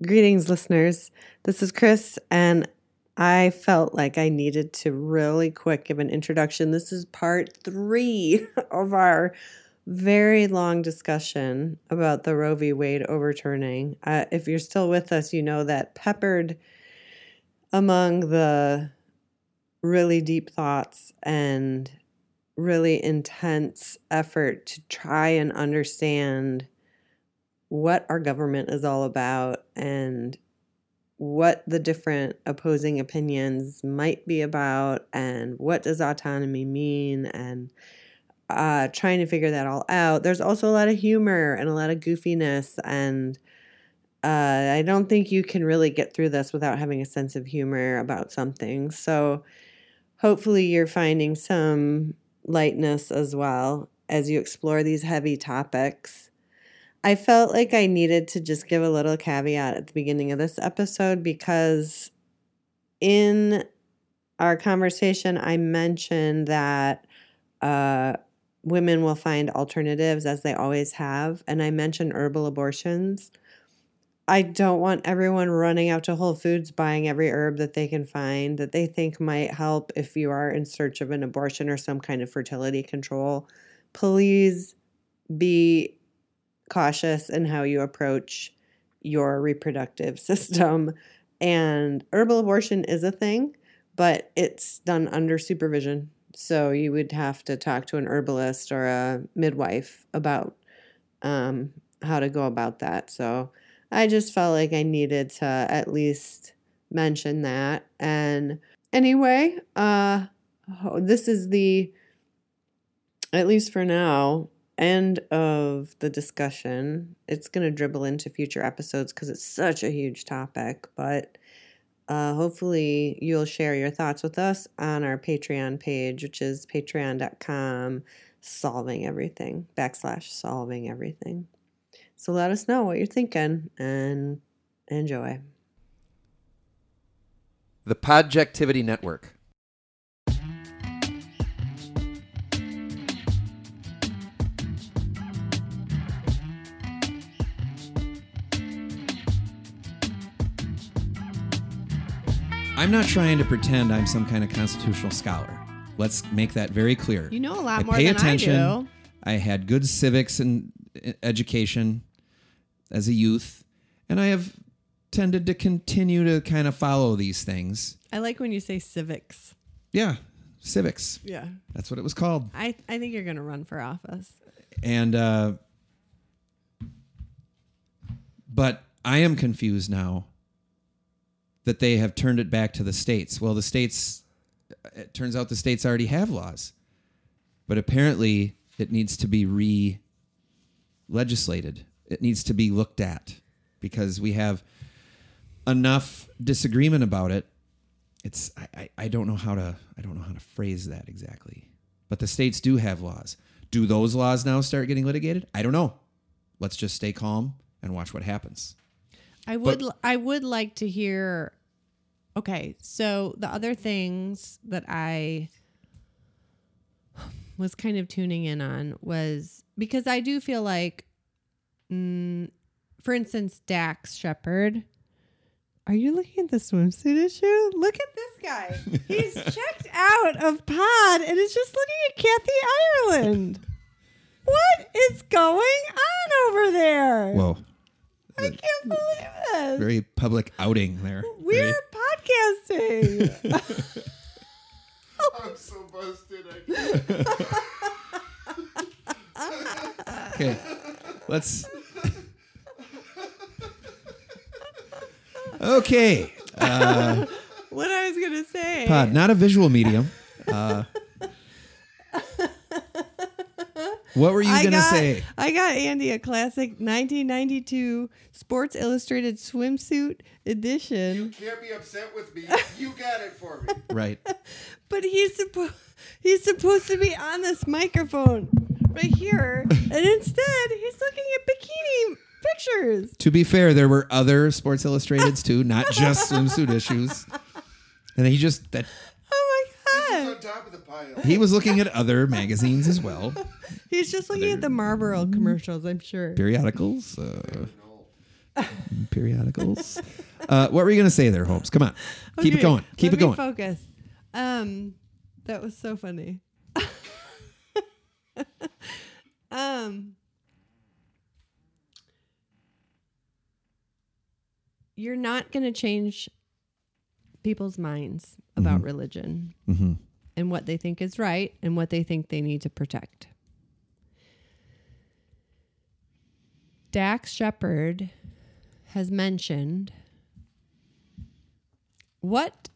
Greetings, listeners. This is Chris, and I felt like I needed to really quick give an introduction. This is part three of our very long discussion about the Roe v. Wade overturning. Uh, if you're still with us, you know that peppered among the really deep thoughts and really intense effort to try and understand what our government is all about and what the different opposing opinions might be about and what does autonomy mean and uh, trying to figure that all out. There's also a lot of humor and a lot of goofiness and uh, I don't think you can really get through this without having a sense of humor about something. So hopefully you're finding some lightness as well as you explore these heavy topics. I felt like I needed to just give a little caveat at the beginning of this episode because in our conversation, I mentioned that uh, women will find alternatives as they always have. And I mentioned herbal abortions. I don't want everyone running out to Whole Foods buying every herb that they can find that they think might help if you are in search of an abortion or some kind of fertility control. Please be cautious in how you approach your reproductive system. And herbal abortion is a thing, but it's done under supervision. So you would have to talk to an herbalist or a midwife about um, how to go about that. So I just felt like I needed to at least mention that. And anyway, uh, this is the, at least for now, end of the discussion. It's going to dribble into future episodes because it's such a huge topic, but uh, hopefully you'll share your thoughts with us on our Patreon page, which is patreon.com solving everything backslash solving everything. So let us know what you're thinking and enjoy. The Podjectivity Network. I'm not trying to pretend I'm some kind of constitutional scholar. Let's make that very clear. You know a lot I more pay than attention. I do. I had good civics and e- education as a youth, and I have tended to continue to kind of follow these things. I like when you say civics. Yeah, civics. Yeah. That's what it was called. I, I think you're going to run for office. And uh but I am confused now that they have turned it back to the states. Well, the states it turns out the states already have laws. But apparently it needs to be re legislated. It needs to be looked at because we have enough disagreement about it. It's I, I, I don't know how to I don't know how to phrase that exactly. But the states do have laws. Do those laws now start getting litigated? I don't know. Let's just stay calm and watch what happens. I would l I would like to hear Okay, so the other things that I was kind of tuning in on was because I do feel like mm, for instance Dax Shepard are you looking at the swimsuit issue? Look at this guy. He's checked out of pod and is just looking at Kathy Ireland. What is going on over there? Whoa. I can't believe this. Very public outing there. We're Very- podcasting. I'm so busted. I. Okay. Let's Okay. Uh, what I was gonna say. pod, not a visual medium. Uh, what were you I gonna say? I got Andy a classic 1992 Sports Illustrated swimsuit edition. You can't be upset with me. You got it for me. Right. but he's supposed he's supposed to be on this microphone right here, and instead he's looking at bikini pictures. To be fair, there were other Sports Illustrateds too, not just swimsuit issues. And he just that Oh This my is god! On top of the pile. he was looking at other magazines as well, He's just looking at the Marlboro commercials. I'm sure. periodicals. Uh, periodicals. uh, what were you going to say there, Holmes? Come on. Keep it Okay, going. Keep let it going. Me focus. Um, that was so funny. um, you're not going to change people's minds about Mm-hmm. religion hmm and what they think is right and what they think they need to protect. Dax Shepard has mentioned what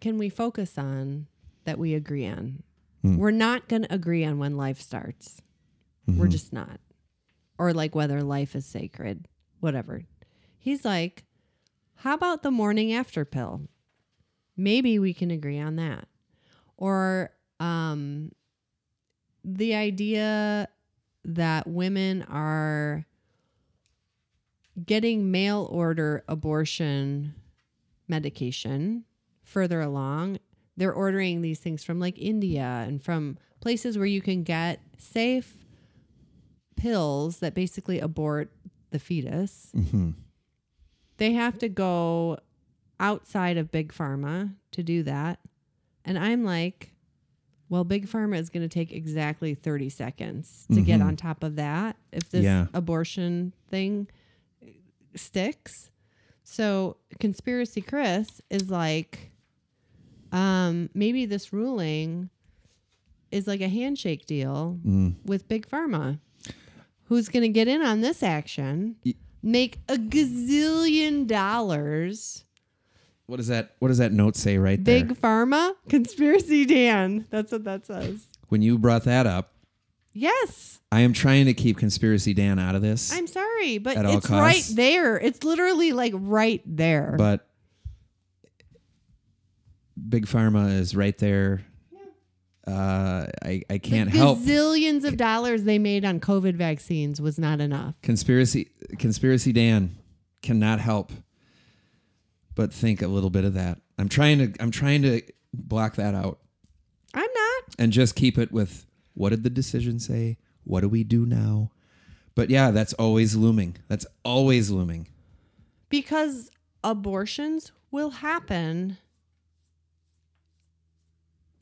can we focus on that we agree on? We're not going to agree on when life starts. We're just not. Or like whether life is sacred, whatever. He's like, how about the morning after pill? Maybe we can agree on that. Or um, the idea that women are getting mail order abortion medication further along. They're ordering these things from like India and from places where you can get safe pills that basically abort the fetus. hmm They have to go outside of Big Pharma to do that. And I'm like, well, Big Pharma is going to take exactly 30 seconds to get Mhm. on top of that if this Yeah. abortion thing sticks. So, conspiracy Chris is like, um, maybe this ruling is like a handshake deal Mm. with Big Pharma, who's going to get in on this action, make a gazillion dollars. What does that? What does that note say right there? Big? Pharma, conspiracy Dan. That's what that says. When you brought that up, Yes, I am trying to keep conspiracy Dan out of this, I'm sorry, but At all it's right costs? there. It's literally like right there. but Big Pharma is right there. Uh, I I can't the help. Gazillions of dollars they made on COVID vaccines was not enough. Conspiracy conspiracy Dan cannot help but think a little bit of that. I'm trying to I'm trying to block that out I'm not. and just keep it with what did the decision say? What do we do now? But yeah, that's always looming. That's always looming. Because abortions will happen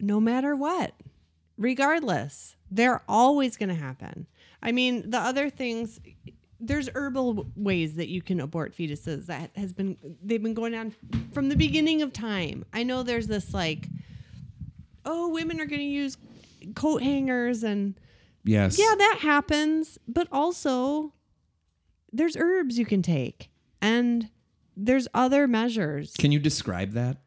no matter what, regardless. They're always going to happen. I mean, the other things, there's herbal ways that you can abort fetuses that has been, they've been going on from the beginning of time. I know there's this like, oh, women are going to use coat hangers and, Yes. yeah, that happens. But also, there's herbs you can take, and there's other measures. Can you describe that?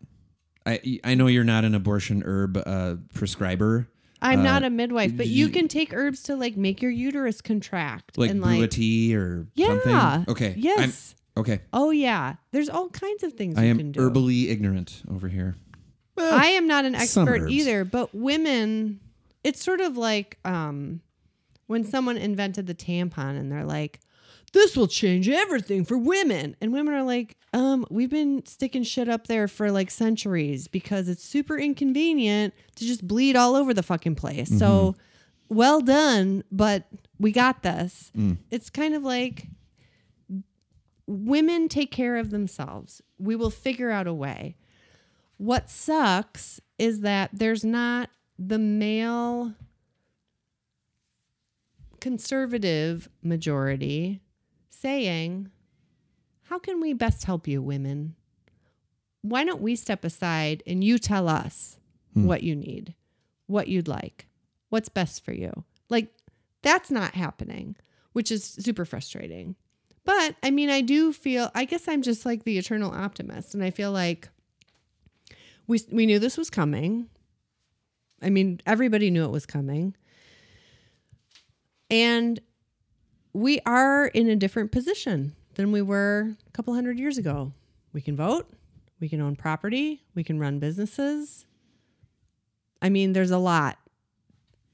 I I know you're not an abortion herb uh, prescriber, I'm Uh, not a midwife, but you can take herbs to like make your uterus contract like and like tea or yeah, something. Okay. I'm- yes, okay. oh yeah. There's all kinds of things I you am can do. herbally ignorant over here. I am not an expert either, but women, it's sort of like um, when someone invented the tampon and they're like, this will change everything for women. And women are like, um, we've been sticking shit up there for like centuries because it's super inconvenient to just bleed all over the fucking place. So Mm-hmm. well done, but we got this. Mm. It's kind of like women take care of themselves. We will figure out a way. What sucks is that there's not the male conservative majority saying, How can we best help you, women? Why don't we step aside and you tell us hmm. what you need, what you'd like, what's best for you? Like, that's not happening, which is super frustrating. But I mean, I do feel, I guess I'm just like the eternal optimist. And I feel like we, we knew this was coming. I mean, everybody knew it was coming. And we are in a different position than we were a couple hundred years ago. We can vote, we can own property, we can run businesses. I mean, there's a lot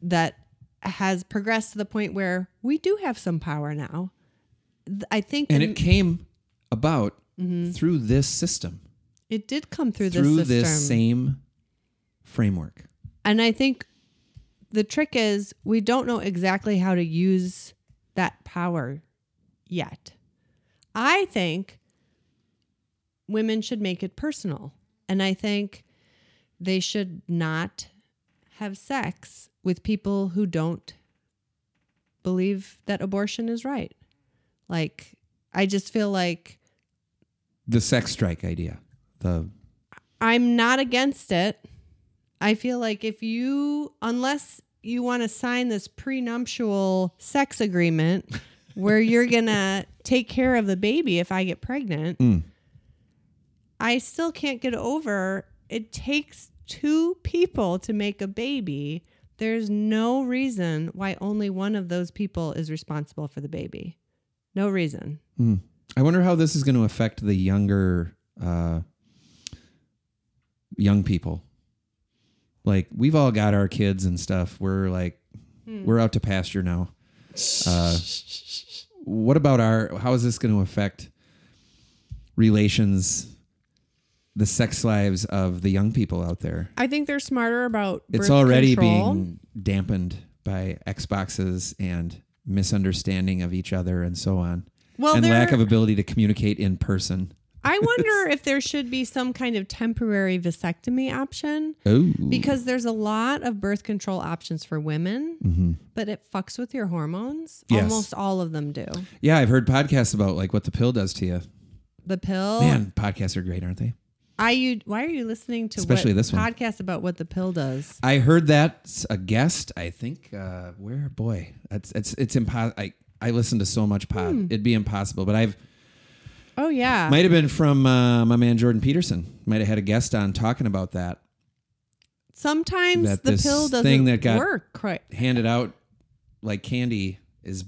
that has progressed to the point where we do have some power now. I think And it came about Mm-hmm. through this system, it did come through, through this system. Through this same framework. And I think the trick is we don't know exactly how to use that power yet. I think women should make it personal. And I think they should not have sex with people who don't believe that abortion is right. Like, I just feel like The sex strike idea. The I'm not against it. I feel like if you, unless you want to sign this prenuptial sex agreement where you're going to take care of the baby if I get pregnant, Mm. I still can't get over it takes two people to make a baby. There's no reason why only one of those people is responsible for the baby. No reason. Mm. I wonder how this is going to affect the younger uh, young people. Like we've all got our kids and stuff. We're like we're out to pasture now. Uh, what about our? How is this going to affect relations, the sex lives of the young people out there? I think they're smarter about It's already control. being dampened by Xboxes and misunderstanding of each other and so on, well, and lack of ability to communicate in person. I wonder if there should be some kind of temporary vasectomy option Oh, because there's a lot of birth control options for women, but it fucks with your hormones. Yes. Almost all of them do. yeah, I've heard podcasts about like what the pill does to you. The pill. Man, podcasts are great, aren't they? I you why are you listening to Especially what this one. podcast about what the pill does? I heard that a guest. I think uh, where boy, it's it's it's impossible. I I listen to so much pod. Hmm. It'd be impossible. But I've Oh yeah. might have been from uh, my man Jordan Peterson. Might have had a guest on talking about that. Sometimes that the pill doesn't thing that got work quite Handed out like candy is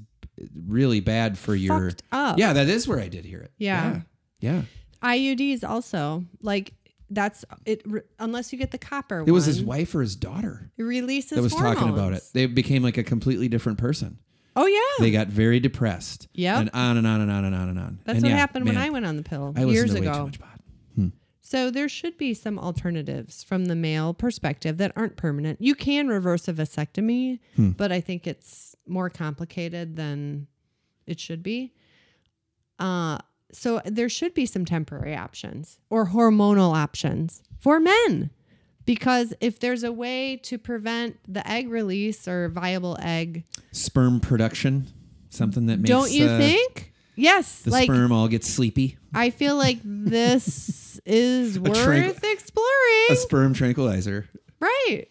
really bad for your. up. Yeah, that is where I did hear it. Yeah. yeah. yeah. IUDs also like that's it. Unless you get the copper, It was his wife or his daughter It releases that was talking about it. They became like a completely different person. Oh yeah, They got very depressed. Yeah. And on and on and on and on and on. that's And what yeah, happened when I went on the pill I years to way too ago. much pod. So there should be some alternatives from the male perspective that aren't permanent. You can reverse a vasectomy, Hmm. but I think it's more complicated than it should be. Uh, so there should be some temporary options or hormonal options for men. Because if there's a way to prevent the egg release or viable egg, Sperm production, something that makes don't you uh, think? Yes. the like sperm all get sleepy. I feel like this is worth tranq- exploring. A sperm tranquilizer. Right.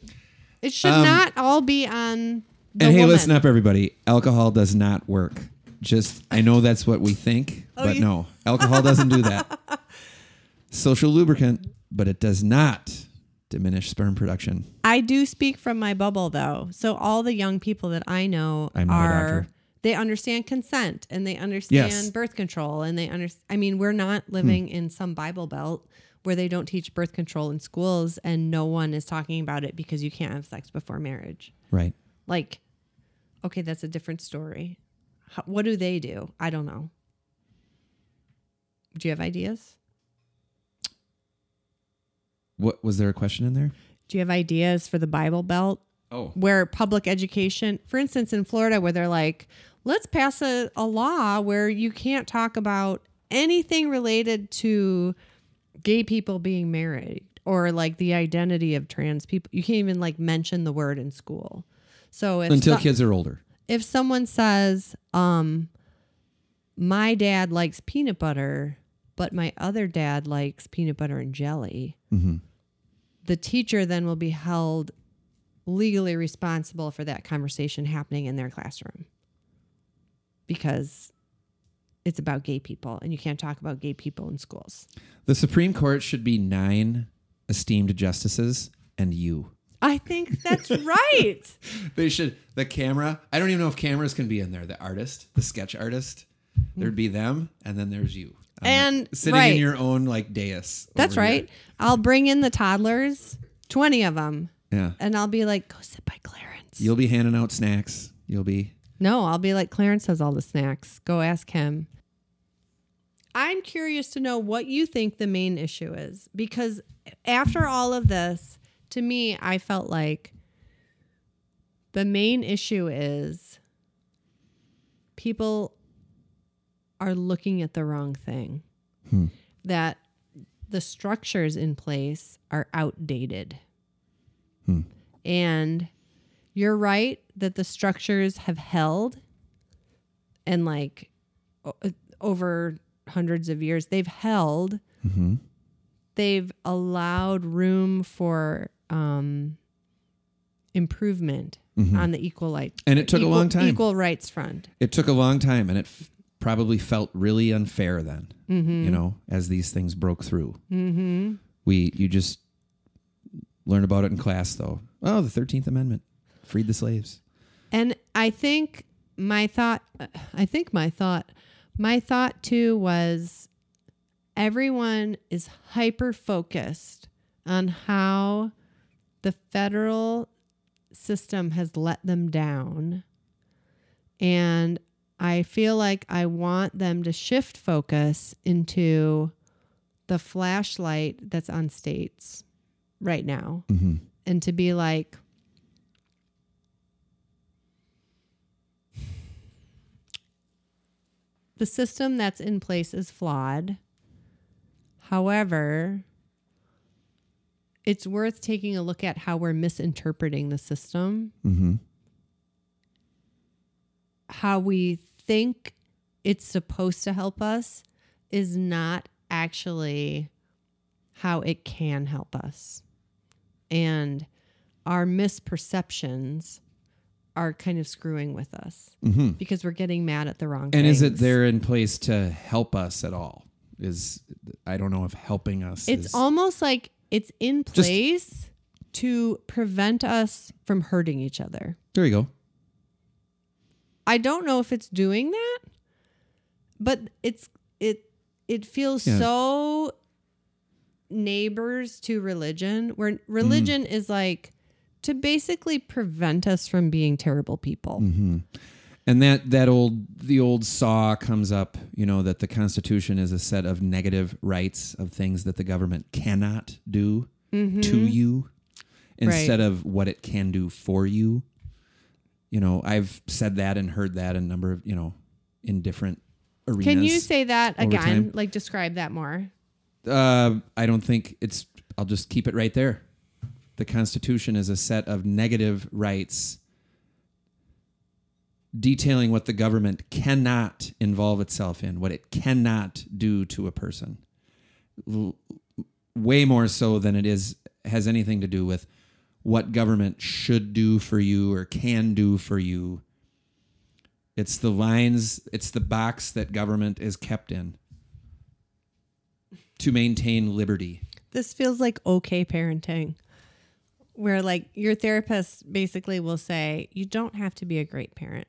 It should Um, not all be on the and hey, woman. listen up, everybody. Alcohol does not work. Just I know that's what we think, Oh, but you- no, alcohol doesn't do that. Social lubricant, but it does not diminish sperm production. I do speak from my bubble though. So all the young people that I know I'm are they understand consent and they understand Yes. Hmm. birth control and they understand I mean, we're not living in some Bible belt where they don't teach birth control in schools and no one is talking about it because you can't have sex before marriage. Right. Like okay, that's a different story. How, what do they do? I don't know. Do you have ideas? What was there a question in there? Do you have ideas for the Bible Belt Oh. where public education, for instance, in Florida, where they're like, let's pass a, a law where you can't talk about anything related to gay people being married or like the identity of trans people. You can't even like mention the word in school. So if Until so- kids are older. if someone says, um, my dad likes peanut butter, but my other dad likes peanut butter and jelly, mm-hmm. the teacher then will be held legally responsible for that conversation happening in their classroom because it's about gay people and you can't talk about gay people in schools. The Supreme Court should be nine esteemed justices and you. I think that's right. They should the camera. I don't even know if cameras can be in there. The artist, the sketch artist. There'd be them, and then there's you. And- sitting right. in your own like dais. That's over here. right. I'll bring in the toddlers, 20 of them, Yeah. and I'll be like, go sit by Clarence. You'll be handing out snacks. You'll be No, I'll be like, Clarence has all the snacks. Go ask him. I'm curious to know what you think the main issue is because after all of this, to me, I felt like the main issue is people are looking at the wrong thing. Hmm. That the structures in place are outdated. Hmm. And you're right that the structures have held and like o- uh, over hundreds of years they've held mm-hmm. they've allowed room for um improvement mm-hmm. on the equal like And it took a long time. equal rights front It took a long time, and it probably felt really unfair then. You know, as these things broke through. Mm-hmm. We you just learn about it in class, though. Oh, the Thirteenth Amendment freed the slaves. And I think my thought, I think my thought, my thought too was everyone is hyper focused on how the federal system has let them down. And I feel like I want them to shift focus into the flashlight that's on states right now and to be like, the system that's in place is flawed. However, it's worth taking a look at how we're misinterpreting the system, Mm-hmm. how we think it's supposed to help us is not actually how it can help us. And our misperceptions are kind of screwing with us because we're getting mad at the wrong Mm-hmm. And is it there in place to help us at all? Is I don't know if helping us. It's almost like it's in place to prevent us from hurting each other. there you go. I don't know if it's doing that, but it's it it feels Yeah. so neighbors to religion where Mm. religion is like to basically prevent us from being terrible people. Mm-hmm. And that that old the old saw comes up, you know, that the Constitution is a set of negative rights of things that the government cannot do to you, instead of what it can do for you. You know, I've said that and heard that a number of you know in different arenas. Can you say that again? time. Like describe that more. Uh, I don't think it's. I'll just keep it right there. The Constitution is a set of negative rights detailing what the government cannot involve itself in, what it cannot do to a person. L- way more so than it is has anything to do with what government should do for you or can do for you. It's the lines, it's the box that government is kept in to maintain liberty. This feels like okay parenting. Where like your therapist basically will say, you don't have to be a great parent.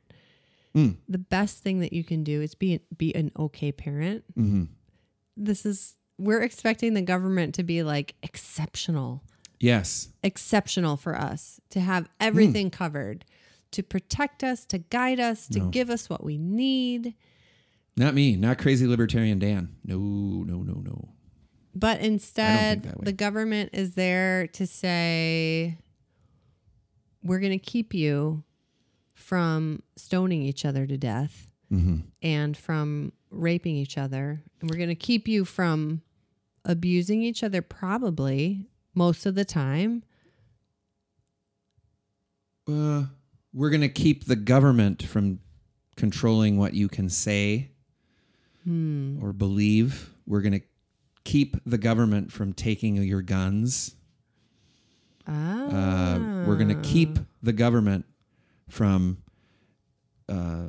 Hmm. The best thing that you can do is be be an okay parent. Mm-hmm. This is we're expecting the government to be like exceptional, Yes. exceptional for us to have everything hmm. covered, to protect us, to guide us, to give us what we need. Not me, not crazy libertarian Dan. No, no, no, no. But instead, the government is there to say, we're going to keep you from stoning each other to death mm-hmm. and from raping each other. And we're going to keep you from abusing each other, probably most of the time. Uh, we're going to keep the government from controlling what you can say or believe. We're going to keep the government from taking your guns. Ah. Uh, we're going to keep the government from uh,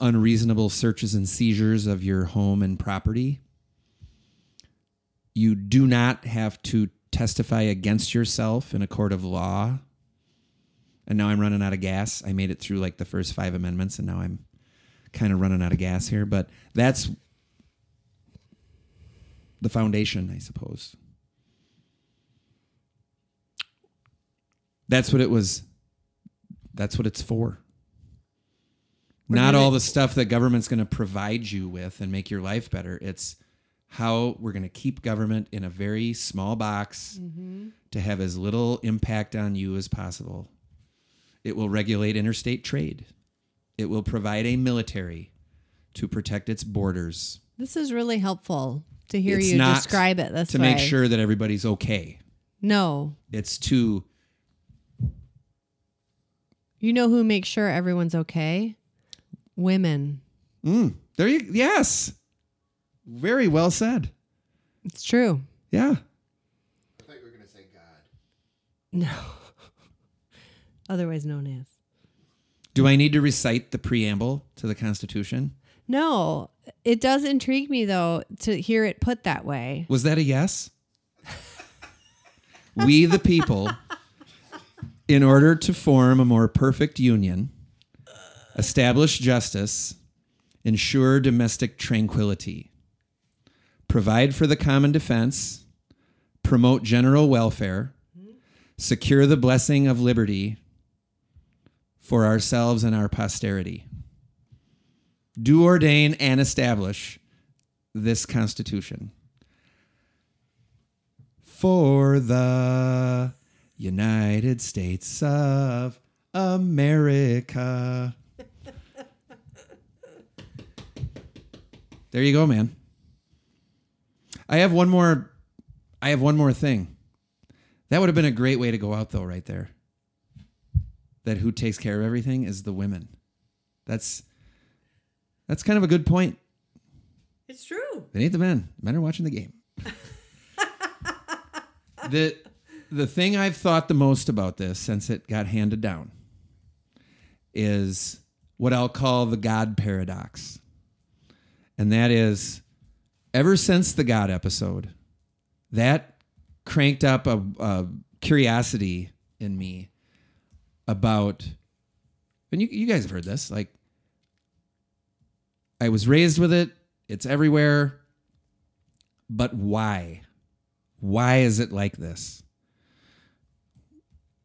unreasonable searches and seizures of your home and property. You do not have to testify against yourself in a court of law. And now I'm running out of gas. I made it through like the first five amendments, and now I'm kind of running out of gas here. But that's the foundation, I suppose. That's what it was. That's what it's for. We're Not all the stuff that government's going to provide you with and make your life better. It's how we're going to keep government in a very small box to have as little impact on you as possible. It will regulate interstate trade. It will provide a military to protect its borders, This is really helpful to hear It's you describe it this to way. make sure that everybody's okay. No. It's to You know who makes sure everyone's okay? Women. mm, there you yes. Very well said. It's true. Yeah. I thought you were going to say God. No. Otherwise known as. Do I need to recite the preamble to the Constitution? No. It does intrigue me though to hear it put that way. Was that a yes? we, the people, in order to form a more perfect union, establish justice, ensure domestic tranquility, provide for the common defense, promote general welfare, secure the blessing of liberty for ourselves and our posterity. Do ordain and establish this Constitution for the United States of America. there you go, man. I have one more I have one more thing. That would have been a great way to go out though right there. That who takes care of everything is the women. That's that's kind of a good point. It's true. They need the men. Men are watching the game. the the thing I've thought the most about this since it got handed down is what I'll call the God paradox. And that is ever since the God episode, that cranked up a, a curiosity in me about and you, you guys have heard this like I was raised with it. It's everywhere. But why? Why is it like this?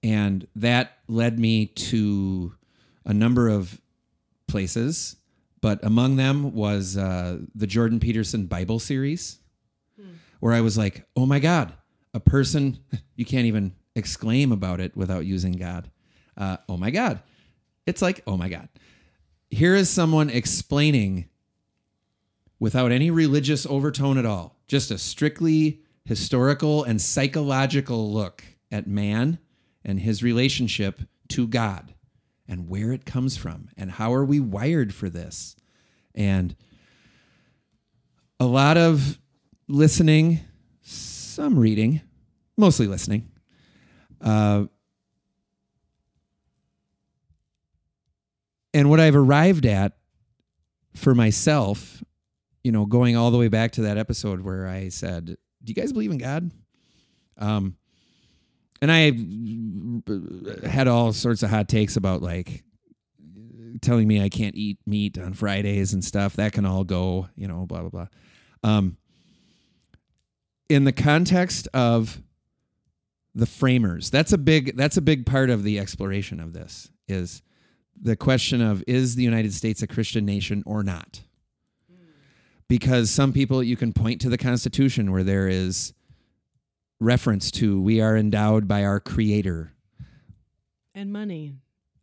And that led me to a number of places, but among them was uh, the Jordan Peterson Bible series, where I was like, oh my God, a person, you can't even exclaim about it without using God. Uh, oh my God. It's like, oh my God here is someone explaining without any religious overtone at all, just a strictly historical and psychological look at man and his relationship to God and where it comes from and how are we wired for this. And a lot of listening, some reading, mostly listening. Uh, and what I've arrived at for myself, you know, going all the way back to that episode where I said, "Do you guys believe in God?" Um, and I had all sorts of hot takes about like telling me I can't eat meat on Fridays and stuff. That can all go, you know, blah blah blah. Um, in the context of the framers, that's a big that's a big part of the exploration of this is the question of is the United States a Christian nation or not? Because some people you can point to the Constitution where there is reference to we are endowed by our creator. And money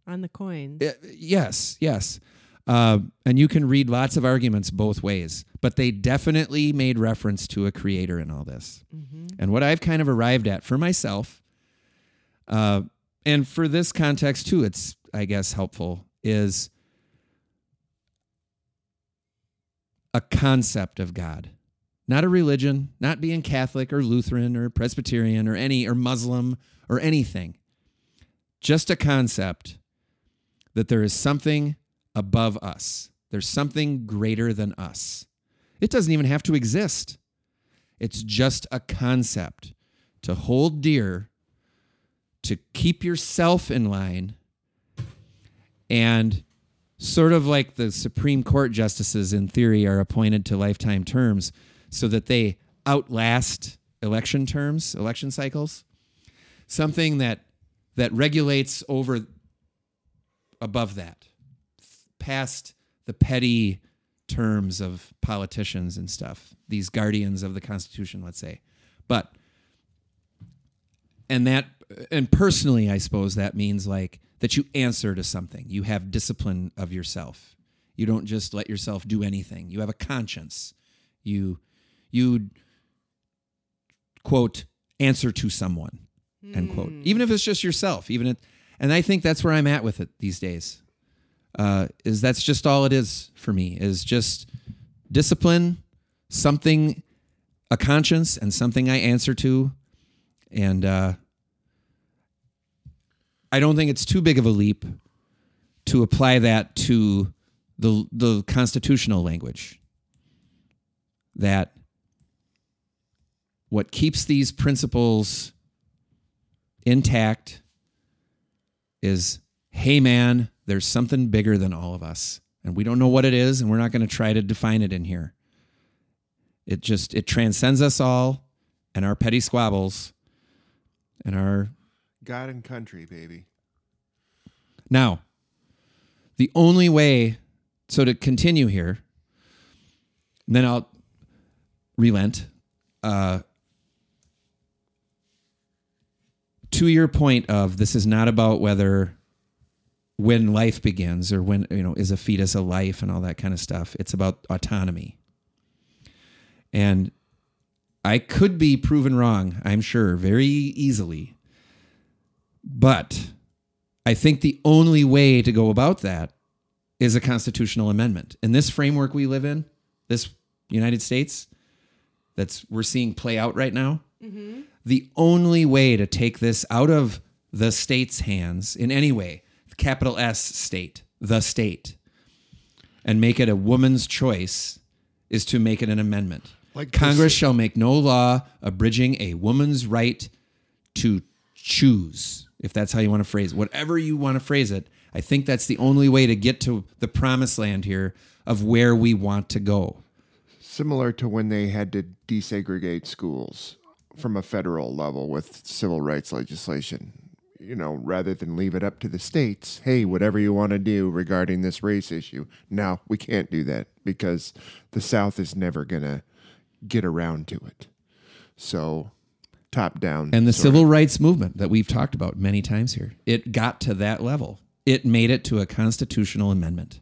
on the coins. Uh, yes, yes. Uh, and you can read lots of arguments both ways, but they definitely made reference to a creator in all this. And what I've kind of arrived at for myself, uh, and for this context too, it's, I guess, helpful, is a concept of God. Not a religion, not being Catholic or Lutheran or Presbyterian or any or Muslim or anything. Just a concept that there is something above us. There's something greater than us. It doesn't even have to exist. It's just a concept to hold dear, to keep yourself in line, and sort of like the Supreme Court justices in theory are appointed to lifetime terms so that they outlast election terms, election cycles. Something that that regulates over above that, past the petty terms of politicians and stuff, these guardians of the Constitution, let's say. But, and that, and personally, I suppose that means like that you answer to something, you have discipline of yourself You don't just let yourself do anything. You have a conscience. You you quote answer to someone end quote. Even if it's just yourself even if and i think that's where i'm at with it these days uh, is that's just all it is for me is just discipline something a conscience and something i answer to. And uh, i don't think it's too big of a leap to apply that to the the constitutional language that what keeps these principles intact is hey man there's something bigger than all of us and we don't know what it is and we're not going to try to define it in here it just it transcends us all and our petty squabbles and our God and country, baby. now the only way so to continue here then i'll relent uh to your point of this is not about whether when life begins or when you know is a fetus a life and all that kind of stuff. It's about autonomy. And i could be proven wrong i'm sure very easily. But i think the only way to go about that is a constitutional amendment. In this framework we live in this united states that's we're seeing play out right now mm-hmm. The only way to take this out of the state's hands in any way, capital S state, the state, and make it a woman's choice is to make it an amendment. Like Congress this- shall make no law abridging a woman's right to choose, if that's how you want to phrase it. Whatever you want to phrase it, I think that's the only way to get to the promised land here of where we want to go. Similar to when they had to desegregate schools from a federal level with civil rights legislation. You know, rather than leave it up to the states, hey, whatever you want to do regarding this race issue. No, we can't do that because the South is never going to get around to it. So, top down. And the civil of- rights movement that we've talked about many times here, it got to that level. It made it to a constitutional amendment.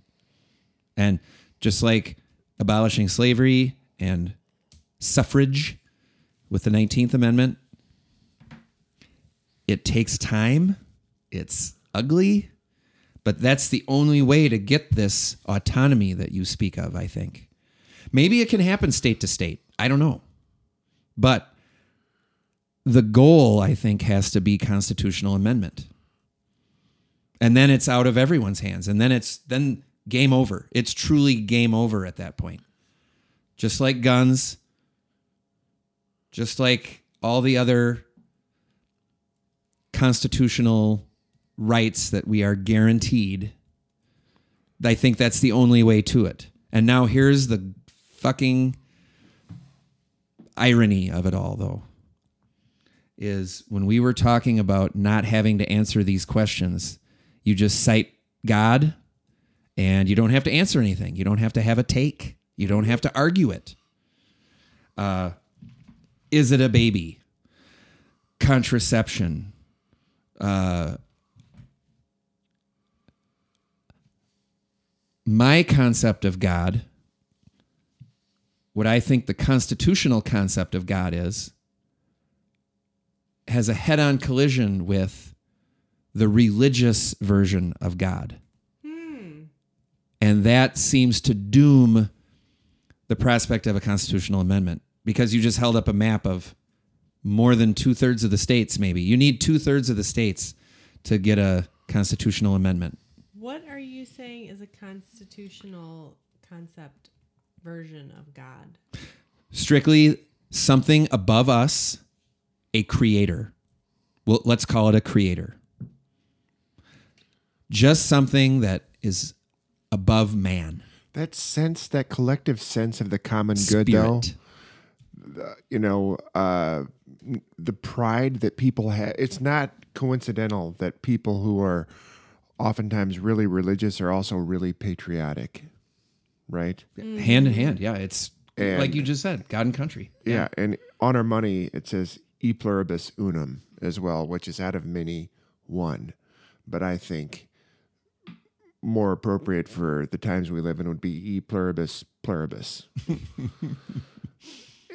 And just like abolishing slavery and suffrage with the 19th Amendment, it takes time. It's ugly, but that's the only way to get this autonomy that you speak of, I think. Maybe it can happen state to state. I don't know. But the goal, I think, has to be constitutional amendment. And then it's out of everyone's hands. And then it's then game over. It's truly game over at that point. Just like guns, just like all the other constitutional rights that we are guaranteed. I think that's the only way to it. And now here's the fucking irony of it all, though, is when we were talking about not having to answer these questions, you just cite God and you don't have to answer anything. You don't have to have a take, you don't have to argue it. Uh, is it a baby? Contraception. Uh, my concept of God what I think the constitutional concept of God is has a head on collision with the religious version of God. And that seems to doom the prospect of a constitutional amendment because you just held up a map of more than two thirds of the states, maybe. You need two thirds of the states to get a constitutional amendment. What are you saying is a constitutional concept version of God? strictly something above us, a creator. Well, let's call it a creator. Just something that is above man. that sense, that collective sense of the common good, though. You know, uh, the pride that people have. It's not coincidental that people who are oftentimes really religious are also really patriotic, right? Hand in hand. Yeah, it's And- like you just said, God and country. Yeah, and on our money it says e pluribus unum as well, which is out of many one. But I think more appropriate for the times we live in would be e pluribus pluribus.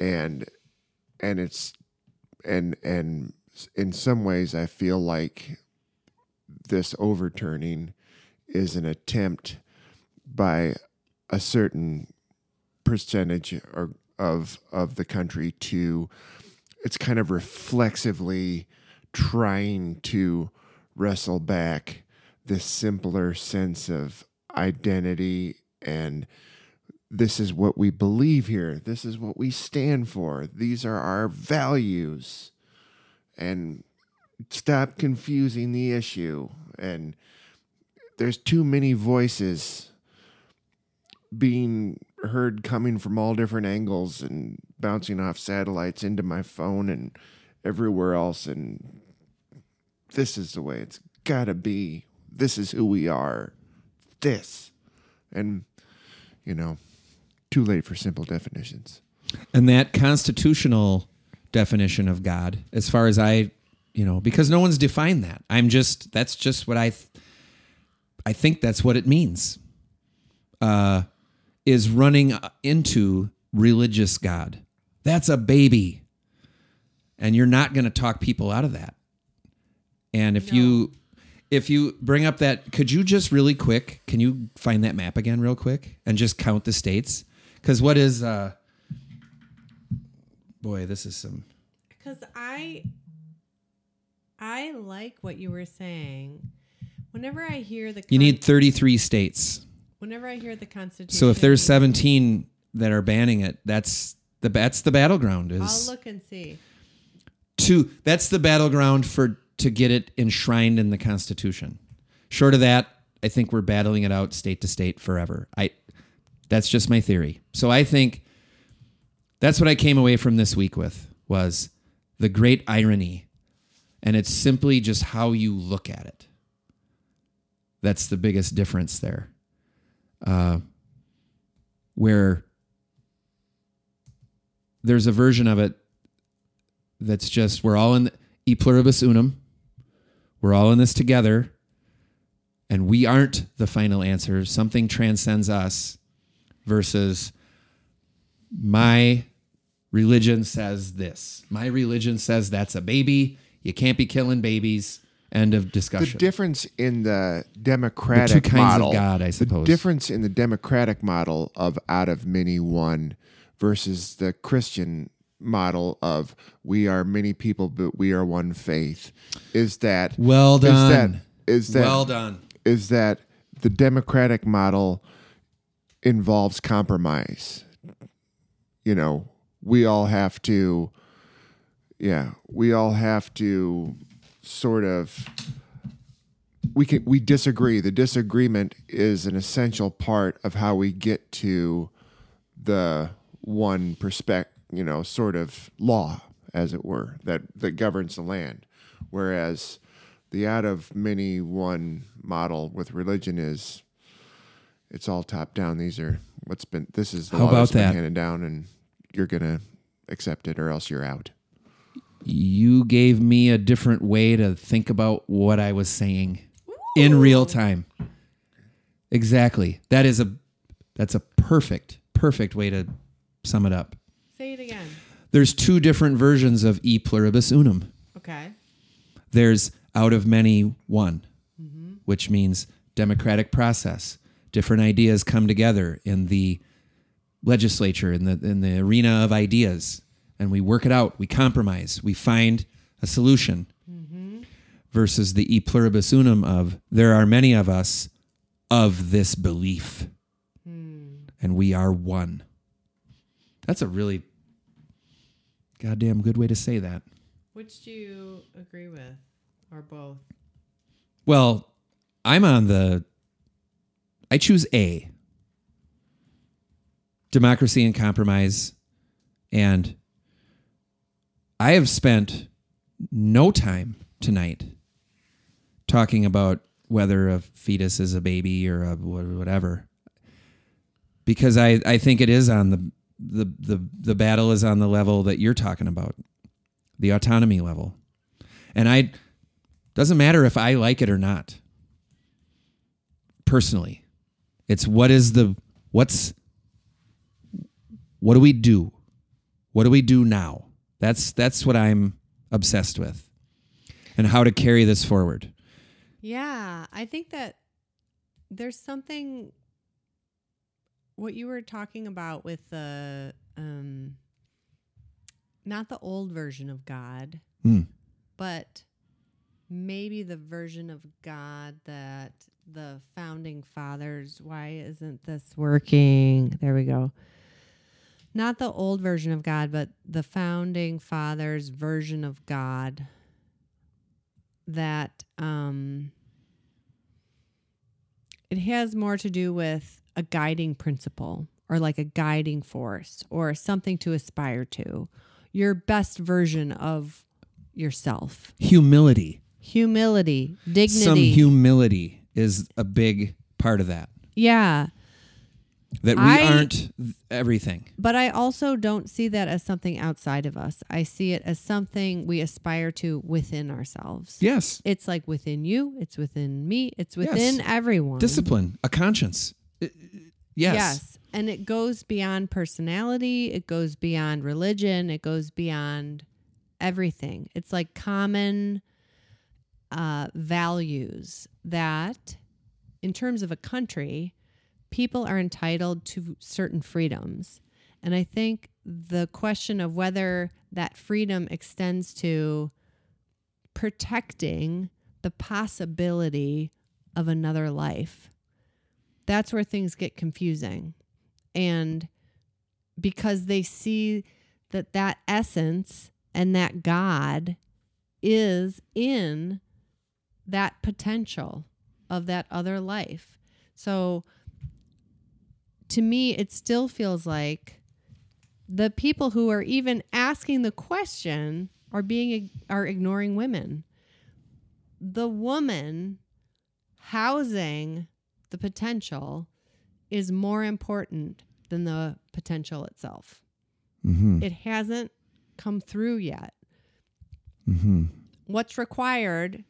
and and it's and and in some ways I feel like this overturning is an attempt by a certain percentage or of of the country to it's kind of reflexively trying to wrestle back this simpler sense of identity and this is what we believe here. This is what we stand for. These are our values. And stop confusing the issue. And there's too many voices being heard coming from all different angles and bouncing off satellites into my phone and everywhere else. And this is the way it's got to be. This is who we are. This. And, you know, too late for simple definitions. And that constitutional definition of God, as far as I, you know, because no one's defined that. I'm just that's just what I, th- I think that's what it means. Uh, is running into religious God. That's a baby, and you're not going to talk people out of that. And if you if you bring up that, could you just really quick? Can you find that map again, real quick, and just count the states? Because what is uh, boy, this is some. Because I, I like what you were saying. Whenever I hear the, You need 33 states. Whenever I hear the Constitution, So if there's 17 that are banning it, that's the that's the battleground. Is I'll look and see. to that's the battleground for to get it enshrined in the Constitution. Short of that, I think we're battling it out state to state forever. I that's just my theory. So I think that's what I came away from this week with was the great irony. And it's simply just how you look at it. That's the biggest difference there. Uh, where there's a version of it that's just we're all in the, e pluribus unum. We're all in this together, and we aren't the final answer. Something transcends us. Versus my religion says this. My religion says that's a baby. You can't be killing babies. End of discussion. The difference in the democratic The two kinds of model, God, I suppose. The difference in the democratic model of out of many one versus the Christian model of we are many people but we are one faith is that well is done. that is that well done. is that the democratic model involves compromise. You know, we all have to, yeah, we all have to sort of. We can we disagree. The disagreement is an essential part of how we get to the one perspective, you know, sort of law, as it were, that that governs the land. Whereas the out of many one model with religion is it's all top down. These are what's been this is the How law that's about been that? handed down and you're gonna accept it or else you're out. You gave me a different way to think about what I was saying in real time. Exactly. That is a that's a perfect perfect way to sum it up. Say it again. There's two different versions of e pluribus unum. Okay. There's out of many one, mm-hmm. which means democratic process. Different ideas come together in the legislature in the in the arena of ideas and we work it out we compromise we find a solution mm-hmm. versus the e pluribus unum of there are many of us of this belief. Hmm. And we are one. That's a really goddamn good way to say that. Which do you agree with, or both? well i'm on the i choose a. Democracy and compromise. And i have spent no time tonight talking about whether a fetus is a baby or a whatever. Because i i think it is on the the the, the battle is on the level that you're talking about the autonomy level. And i doesn't matter if i like it or not personally. It's what is the what's what do we do? What do we do now? That's that's what I'm obsessed with. And how to carry this forward. Yeah, I think that there's something what you were talking about with the um not the old version of God, Hmm. but maybe the version of God that the founding fathers why isn't this working? There we go. Not the old version of God, but the founding fathers version of God that um it has more to do with a guiding principle or like a guiding force or something to aspire to your best version of yourself Humility. humility dignity Some humility is a big part of that. yeah That we I- aren't everything. but i also don't see that as something outside of us i see it as something we aspire to within ourselves Yes. it's like within you it's within me it's within Yes. everyone Discipline, a conscience. Yes. Yes. And it goes beyond personality, it goes beyond religion, it goes beyond everything. It's like common uh, values that, in terms of a country, people are entitled to certain freedoms. And I think the question of whether that freedom extends to protecting the possibility of another life that's where things get confusing. And because they see that that essence and that God is in that potential of that other life. So to me, it still feels like the people who are even asking the question are being are ignoring women. The woman housing the potential is more important than the potential itself. Mm-hmm. It hasn't come through yet. Mm-hmm. What's required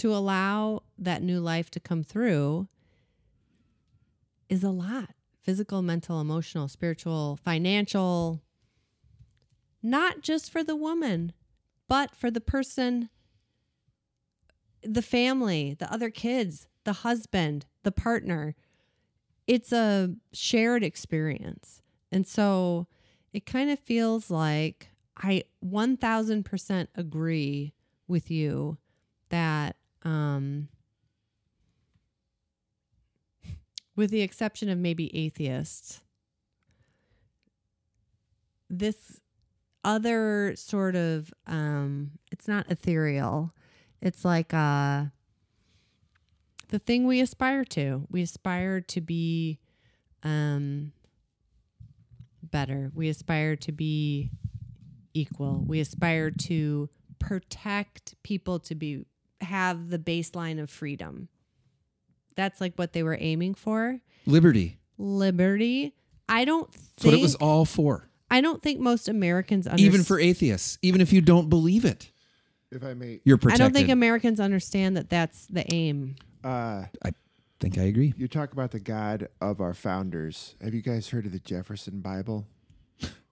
to allow that new life to come through is a lot physical, mental, emotional, spiritual, financial, not just for the woman, but for the person, the family, the other kids, the husband, the partner. It's a shared experience. And so it kind of feels like I 1000% agree with you that, um, with the exception of maybe atheists, this other sort of, um, it's not ethereal. It's like, uh, the thing we aspire to. We aspire to be um, better. We aspire to be equal. We aspire to protect people to be have the baseline of freedom. That's like what they were aiming for. Liberty. Liberty. I don't That's think what it was all for. I don't think most Americans understand. Even for atheists, even if you don't believe it, If I may, you're I protected. don't think Americans understand that that's the aim. uh, I think I agree. you talk about the God of our founders. Have you guys heard of the Jefferson Bible?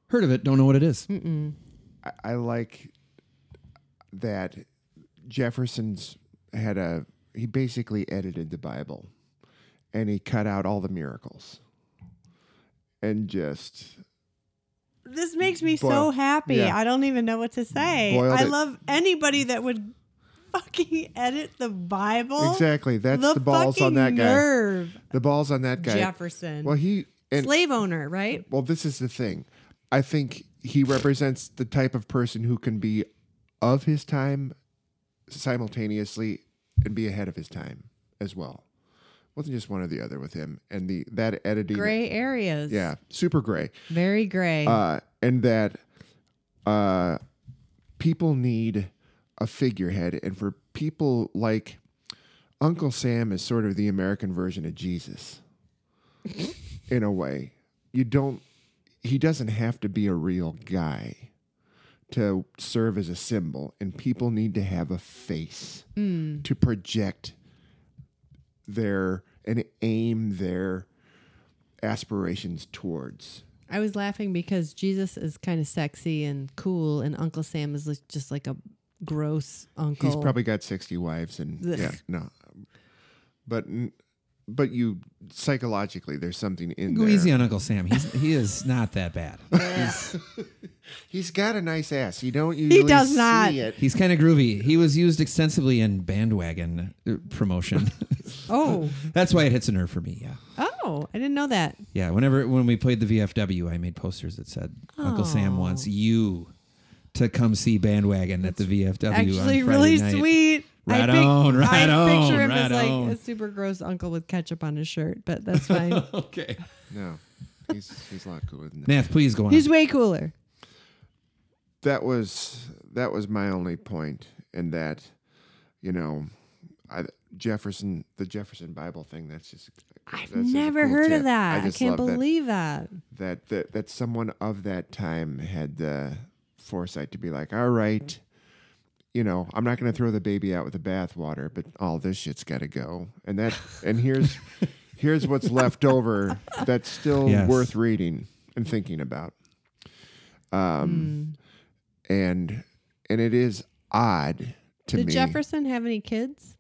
Heard of it, don't know what it is. Mm-mm. I, I like that Jefferson's had a he basically edited the Bible and he cut out all the miracles and just This makes me so happy. yeah. I don't even know what to say. I it. love anybody that would fucking edit the Bible. exactly that's the, the, balls on that guy. Nerve. The balls on that guy. Jefferson. Well, he and Slave owner, right? well, this is the thing. I think he represents the type of person who can be of his time simultaneously and be ahead of his time as well. Wasn't just one or the other with him, and the that editing. Gray areas. Yeah, super gray. Very gray. Uh, and that uh, people need a figurehead, and for people like Uncle Sam is sort of the American version of Jesus, in a way. You don't. He doesn't have to be a real guy to serve as a symbol, and people need to have a face Mm. to project their and aim their aspirations towards. I was laughing because Jesus is kind of sexy and cool, and Uncle Sam is like, just like a gross uncle. He's probably got 60 wives and Ugh. yeah, no. But but you psychologically there's something in Go there. easy on Uncle Sam. He's he is not that bad. He's, He's got a nice ass. You don't usually does see not. it. he's kind of groovy. He was used extensively in bandwagon uh, promotion. oh, That's why it hits a nerve for me. Yeah, oh, I didn't know that. yeah. Whenever when we played the VFW, I made posters that said Uncle Sam Oh. wants you to come see bandwagon at the VFW. Actually, on Friday really night. sweet. I Right pic- on, right on. I on, picture him right as like on. a super gross uncle with ketchup on his shirt, but that's fine. okay. No. He's he's a lot cooler than that. Nath, please go on. He's way cooler. that was that was my only point in that you know I, Jefferson the Jefferson Bible thing that's just I've that's just a never cool heard tip. of that. I, just can't love that- believe that. that that that someone of that time had the foresight to be like all right you know I'm not going to throw the baby out with the bathwater but all this shit's got to go and that and here's here's what's left over that's still Yes. worth reading and thinking about um and and it is odd to Did me Jefferson have any kids?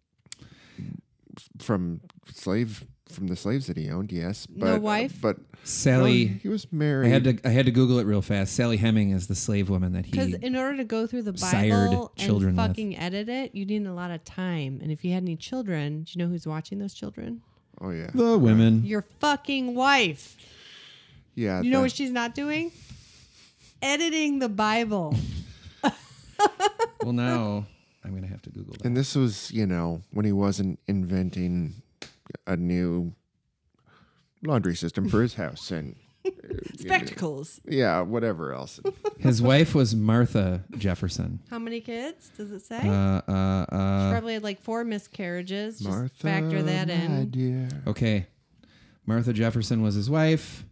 from slave from the slaves that he owned yes but No wife? but Sally. no, he was married. I married had to I had to Google it real fast. Sally Hemming is the slave woman that he. Because in order to go through the sired Bible children and with. fucking edit it, you need a lot of time. And if you had any children, do you know who's watching those children? oh yeah The women. Your fucking wife. yeah You know the- what she's not doing? Editing the Bible. Well, now I'm gonna have to Google that. And this was, you know, when he wasn't inventing a new laundry system for his house and uh, you know, Spectacles. yeah, whatever else. His wife was Martha Jefferson. How many kids does it say? Uh, uh, She uh, probably had like four miscarriages. Just Martha, factor that in. dear, okay. Martha Jefferson was his wife,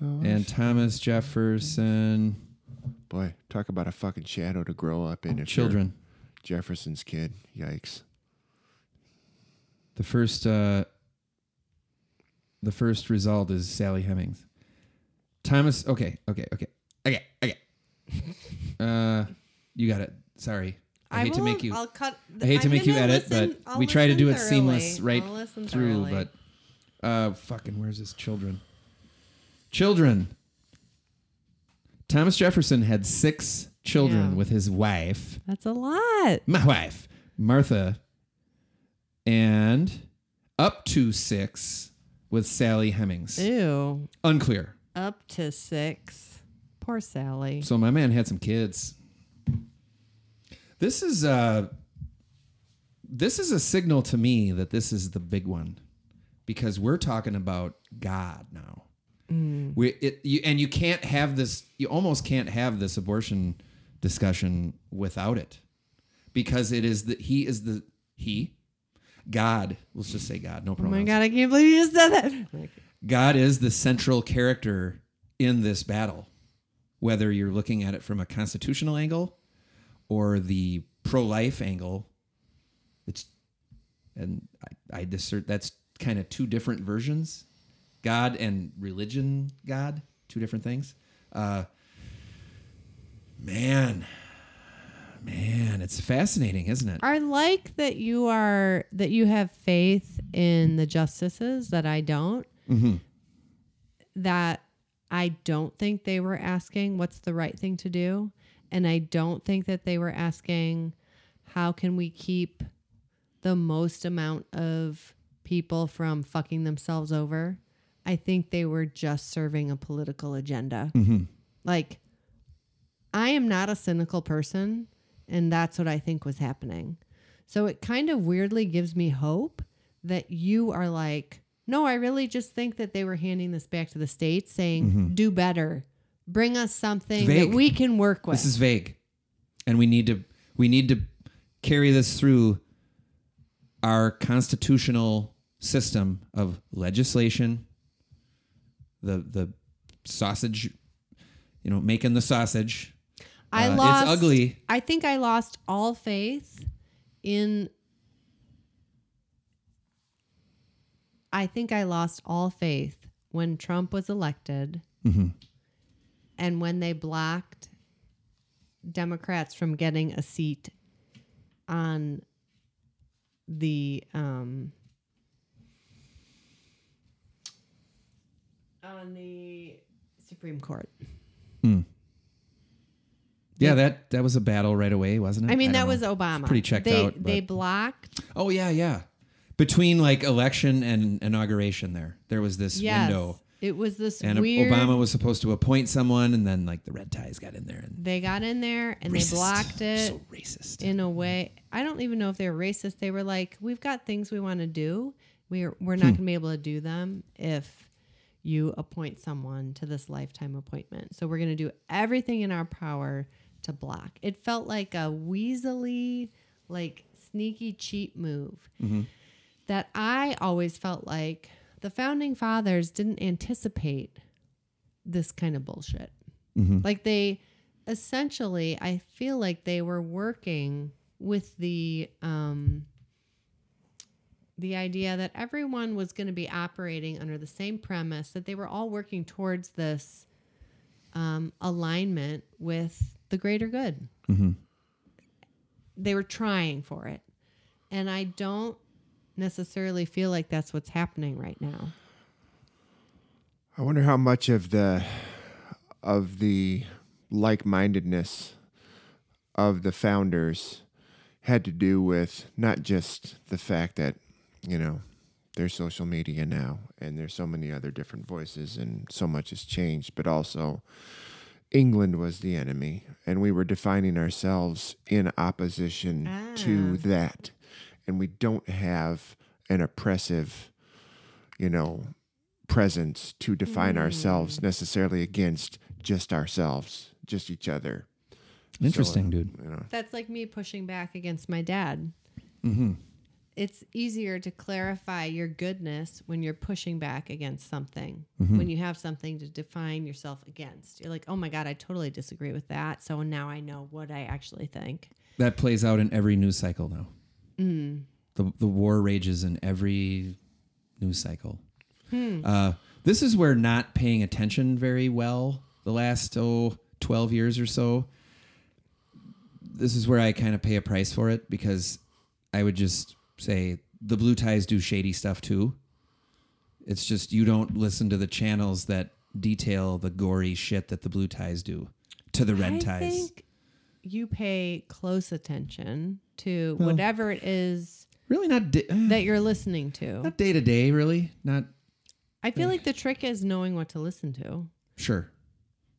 those- and Thomas Jefferson boy, talk about a fucking shadow to grow up in. If you're children. Jefferson's kid, yikes. The first, uh, the first result is Sally Hemings. Thomas. Okay. Okay. Okay. Okay. Okay. uh, you got it. Sorry. I, hate to make you. I'll cut. I hate to I'm make you edit, listen- but I'll we try to do it thoroughly. seamless right through. thoroughly. But uh, fucking, where's his children? Children. Thomas Jefferson had six children Yeah. with his wife, that's a lot. my wife, Martha, and up to six with Sally Hemings. Ew. Unclear. Up to six. Poor Sally. So my man had some kids. This is uh this is a signal to me that this is the big one because we're talking about God now. We it you, and you can't have this you almost can't have this abortion discussion without it. Because it is that he is the he God, let's just say God, no problem. Oh my god, I can't believe you just said that. God is the central character in this battle, whether you're looking at it from a constitutional angle or the pro-life angle. It's and I, I assert that's kind of two different versions. God and religion, God, two different things. Uh, man, man, it's fascinating, isn't it? I like that you are that you have faith in the justices that I don't. Mm-hmm. That I don't think they were asking what's the right thing to do, and I don't think that they were asking how can we keep the most amount of people from fucking themselves over. I think they were just serving a political agenda. Mm-hmm. Like I am not a cynical person, and that's what I think was happening. So it kind of weirdly gives me hope that you are like, no, I really just think that they were handing this back to the states saying, mm-hmm. do better. Bring us something that we can work with. This is vague, and we need to we need to carry this through our constitutional system of legislation. The the sausage, you know, making the sausage. I Uh, it's lost. ugly. I think I lost all faith in I think I lost all faith when Trump was elected and when they blocked Democrats from getting a seat on the um on the Supreme Court. Yeah, that that was a battle right away, wasn't it? I mean, that was. Obama. It's pretty checked they, out. They but- blocked. oh yeah, yeah. Between like election and inauguration, there there was this Yes, window, it was this and weird. Obama was supposed to appoint someone, and then like the red ties got in there and they got in there and Racist. they blocked it So racist. in a way. I don't even know if they were racist. They were like, "We've got things we want to do. We're we're not hmm. going to be able to do them if you appoint someone to this lifetime appointment. So we're going to do everything in our power to block." It felt like a weaselly, like sneaky, cheap move that I always felt like the founding fathers didn't anticipate this kind of bullshit. Like they essentially, I feel like they were working with the um, the idea that everyone was going to be operating under the same premise that they were all working towards this um, alignment with the greater good. Mm-hmm. They were trying for it, and I don't necessarily feel like that's what's happening right now. I wonder how much of the of the like-mindedness of the founders had to do with not just the fact that you know there's social media now and there's so many other different voices and so much has changed, but also England was the enemy and we were defining ourselves in opposition to that, and we don't have an oppressive, you know, presence to define ourselves necessarily against just ourselves, just each other. Interesting, dude. You know, That's like me pushing back against my dad. Mm-hmm. It's easier to clarify your goodness when you're pushing back against something, Mm-hmm. when you have something to define yourself against. You're like, oh my God, I totally disagree with that. So now I know what I actually think. That plays out in every news cycle now. Mm. The the war rages in every news cycle. Hmm. Uh, this is where not paying attention very well the last oh 12 years or so. This is where I kind of pay a price for it because I would just say the blue ties do shady stuff too. It's just you don't listen to the channels that detail the gory shit that the blue ties do to the red I ties. think you pay close attention to whatever it is really not di- uh, that you're listening to. not day to day really not I feel uh, like the trick is knowing what to listen to. Sure.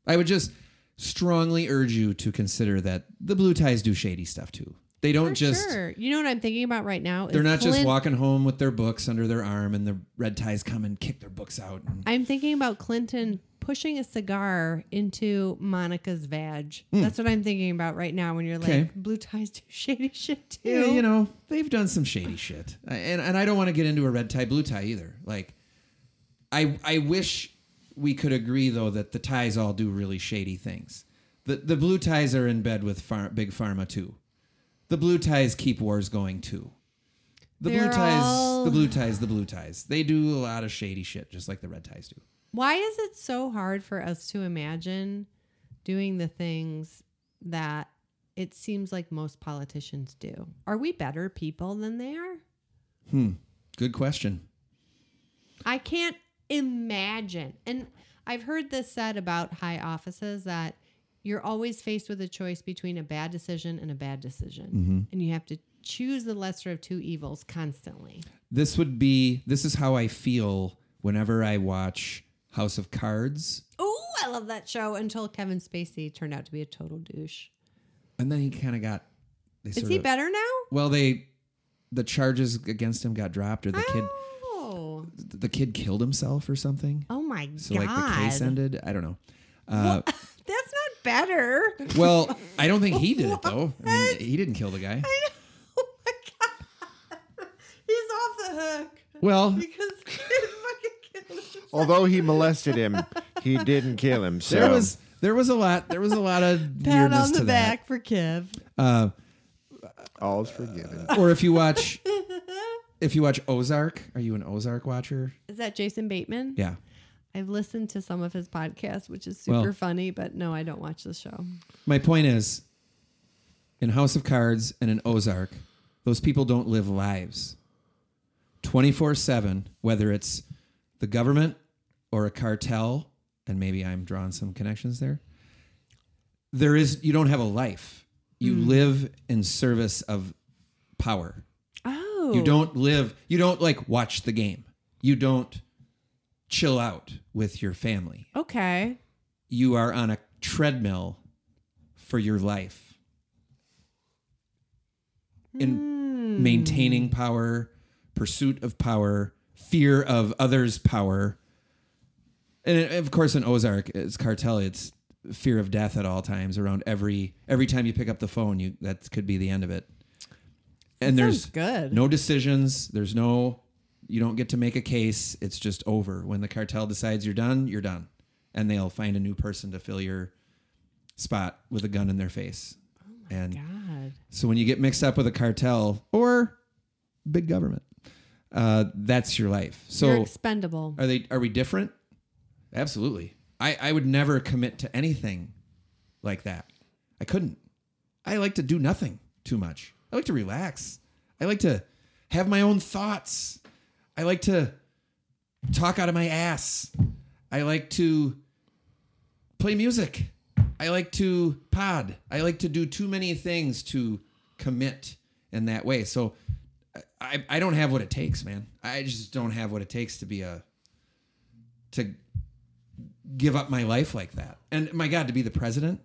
I would just strongly urge you to consider that the blue ties do shady stuff too. They don't For just sure. You know what I'm thinking about right now? they're not just walking home with their books under their arm and the red ties come and kick their books out. And, I'm thinking about Clinton pushing a cigar into Monica's vag. Hmm. That's what I'm thinking about right now when you're like. Okay. blue ties do shady shit too. yeah, you know, they've done some shady shit. And and I don't want to get into a red tie blue tie either. Like I I wish we could agree though that the ties all do really shady things. The the blue ties are in bed with phar- big pharma too. The blue ties keep wars going too. The blue They're ties, all- the blue ties, the blue ties. They do a lot of shady shit, just like the red ties do. Why is it so hard for us to imagine doing the things that it seems like most politicians do? Are we better people than they are? Hmm. Good question. I can't imagine. And I've heard this said about high offices that you're always faced with a choice between a bad decision and a bad decision. And you have to choose the lesser of two evils constantly. This would be. This is how I feel whenever I watch House of Cards, Oh, I love that show until Kevin Spacey turned out to be a total douche. and then he kind of got. They Is he of- better now? Well, they the charges against him got dropped, or the kid Oh. the kid killed himself or something. Oh my So god. So like the case ended. I don't know. Uh, better. well, I don't think he did it though. I mean, he didn't kill the guy. oh my god. He's off the hook Well, because he fucking killed although he molested him, he didn't kill him. So there was there was a lot there was a lot of Pat on the to back for Kev. Uh, all's forgiven. or if you watch if you watch Ozark, are you an Ozark watcher? Is that Jason Bateman? Yeah. I've listened to some of his podcasts, which is super Well- funny, but no, I don't watch the show. My point is, in House of Cards and in Ozark, those people don't live lives 24 7, whether it's the government or a cartel, and maybe I'm drawing some connections there. There is, you don't have a life. You mm. live in service of power. Oh. You don't live, you don't like watch the game. You don't chill out with your family. Okay. You are on a treadmill for your life in hmm. maintaining power, pursuit of power, fear of others' power. And uh, of course, in Ozark, it's cartel. It's fear of death at all times. Around every every time you pick up the phone, you that could be the end of it. And there's good. no decisions. There's no. You don't get to make a case. It's just over. When the cartel decides you're done, you're done, and they'll find a new person to fill your spot with a gun in their face. Oh and God. so when you get mixed up with a cartel or big government, uh, that's your life. You're So expendable. are they? Are we different? Absolutely. I, I would never commit to anything like that. I couldn't. I like to do nothing too much. I like to relax. I like to have my own thoughts. I like to talk out of my ass. I like to play music. I like to pod. I like to do too many things to commit in that way. So I, I don't have what it takes, man. I just don't have what it takes to be a to give up my life like that. And my God, to be the president,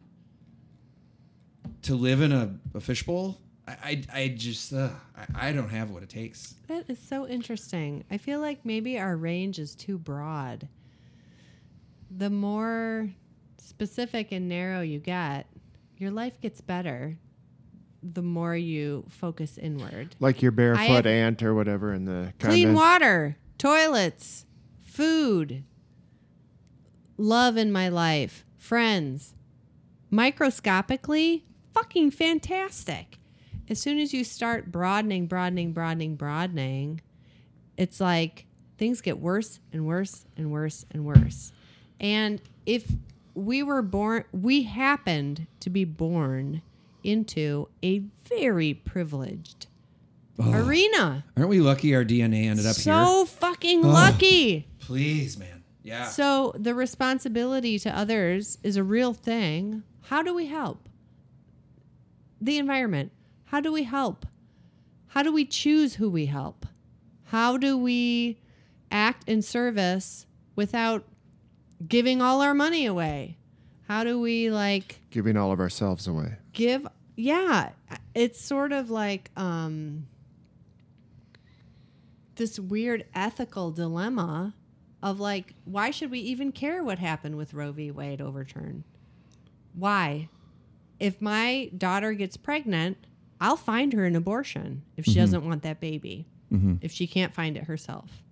to live in a, a fishbowl, I, I, I just, uh, I, I don't have what it takes. That is so interesting. I feel like maybe our range is too broad. The more specific and narrow you get, your life gets better the more you focus inward. Like your barefoot have- ant or whatever in the Clean kinda- water, toilets, food, love in my life, friends. Microscopically, fucking fantastic. As soon as you start broadening, broadening, broadening, broadening, it's like things get worse and worse and worse and worse. And if we were born, we happened to be born into a very privileged arena. Aren't we lucky our DNA ended up here? So fucking lucky. Please, man. Yeah. So the responsibility to others is a real thing. How do we help? The environment. How do we help? How do we choose who we help? How do we act in service without giving all our money away? How do we like giving all of ourselves away. give yeah it's sort of like um this weird ethical dilemma of like why should we even care what happened with roe v wade overturn why if my daughter gets pregnant i'll find her an abortion if she doesn't want that baby if she can't find it herself.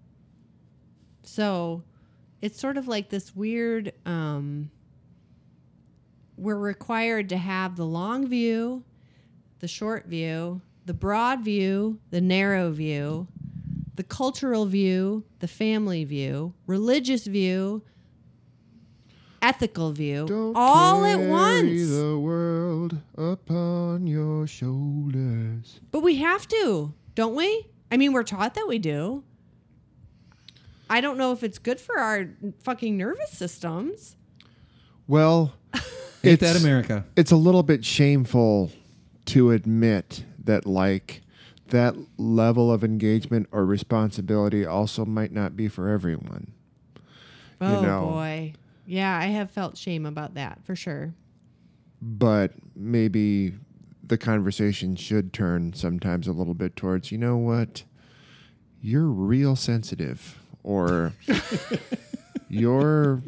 So it's sort of like this weird um we're required to have the long view, the short view, the broad view, the narrow view, the cultural view, the family view, religious view, ethical view, Don't all at once. the world upon your shoulders. But we have to, don't we? I mean, we're taught that we do. I don't know if it's good for our fucking nervous systems. Well, it's that America? it's a little bit shameful to admit that like that level of engagement or responsibility also might not be for everyone. Oh know. boy. Yeah, I have felt shame about that for sure. But maybe the conversation should turn sometimes a little bit towards, you know what? You're real sensitive or you're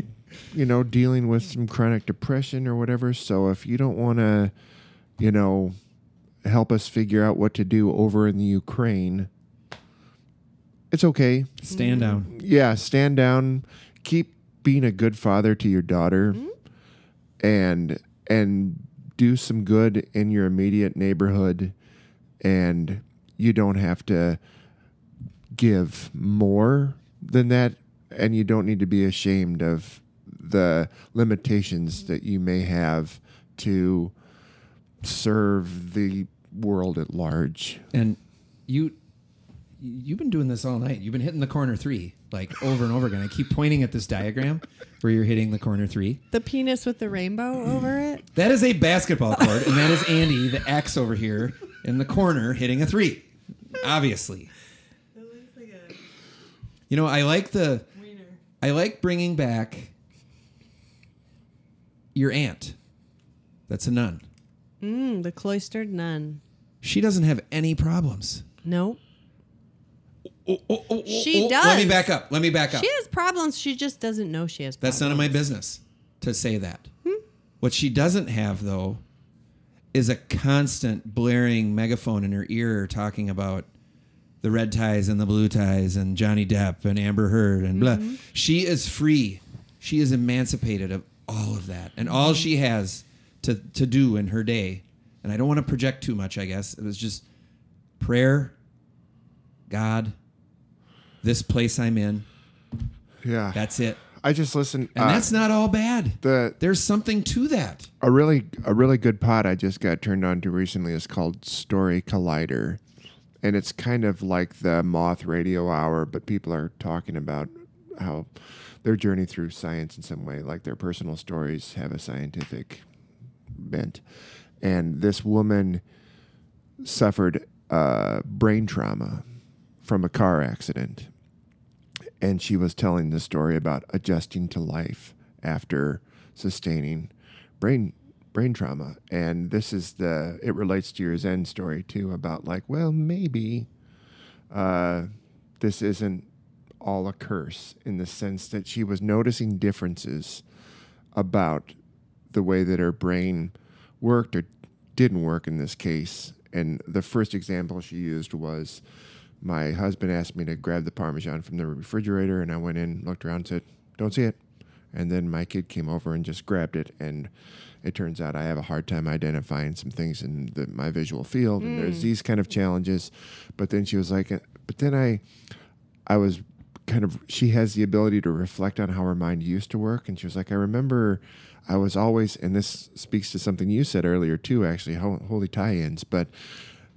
you know dealing with some chronic depression or whatever, so if you don't want to, you know, help us figure out what to do over in the Ukraine, it's okay. Stand down. Yeah, stand down. Keep being a good father to your daughter, mm-hmm. and and do some good in your immediate neighborhood, and you don't have to give more than that, and you don't need to be ashamed of the limitations that you may have to serve the world at large. And you you've been doing this all night. You've been hitting the corner three like over and over again. I keep pointing at this diagram where you're hitting the corner three. The penis with the rainbow over it. That is a basketball court, and that is Andy, the X over here in the corner, hitting a three. Obviously. You know, I like the I like bringing back your aunt. That's a nun. Mm, the cloistered nun. She doesn't have any problems. Nope. Oh, oh, oh, She does. Let me back up. Let me back up. She has problems. She just doesn't know she has problems. That's none of my business to say that. Hmm? What she doesn't have, though, is a constant blaring megaphone in her ear talking about the red ties and the blue ties and Johnny Depp and Amber Heard and blah. Mm-hmm. She is free. She is emancipated of all of that. And all she has to, to do in her day, and I don't want to project too much, I guess, it was just prayer, God, this place I'm in. Yeah, That's it. I just listened. And uh, that's not all bad. the There's something to that. a really a really good pod I just got turned on to recently is called Story Collider, and it's kind of like the Moth Radio Hour, but people are talking about how their journey through science in some way, like their personal stories, have a scientific bent. And this woman suffered uh, brain trauma from a car accident, and she was telling the story about adjusting to life after sustaining brain brain trauma. And this is the it relates to your zen story too about like well maybe uh, this isn't all a curse in the sense that she was noticing differences about the way that her brain worked or didn't work in this case. And the first example she used was my husband asked me to grab the parmesan from the refrigerator and i went in looked around said don't see it. And then my kid came over and just grabbed it and it turns out i have a hard time identifying some things in the, my visual field and there's these kind of challenges. But then she was like uh, but then i i was kind of she has the ability to reflect on how her mind used to work and she was like i remember i was always and this speaks to something you said earlier too actually holy tie-ins but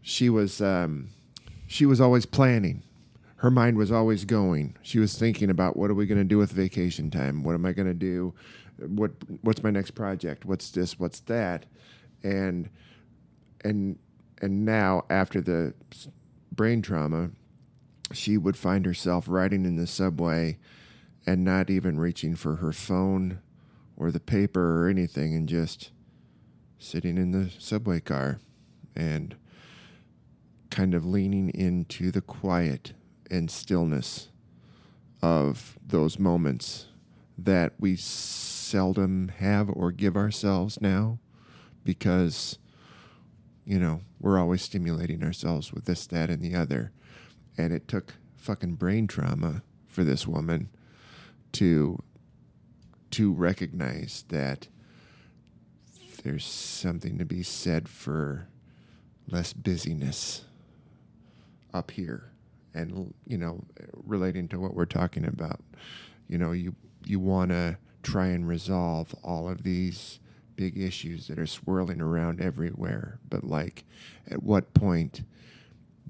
she was um, she was always planning. Her mind was always going. She was thinking about what are we going to do with vacation time? What am i going to do? What what's my next project? What's this? What's that? And and and now after the brain trauma she would find herself riding in the subway and not even reaching for her phone or the paper or anything and just sitting in the subway car. And kind of leaning into the quiet and stillness of those moments that we seldom have or give ourselves now because you know we're always stimulating ourselves with this that and the other. And it took fucking brain trauma for this woman to to recognize that there's something to be said for less busyness up here and you know relating to what we're talking about. You know you you want to try and resolve all of these big issues that are swirling around everywhere. But like at what point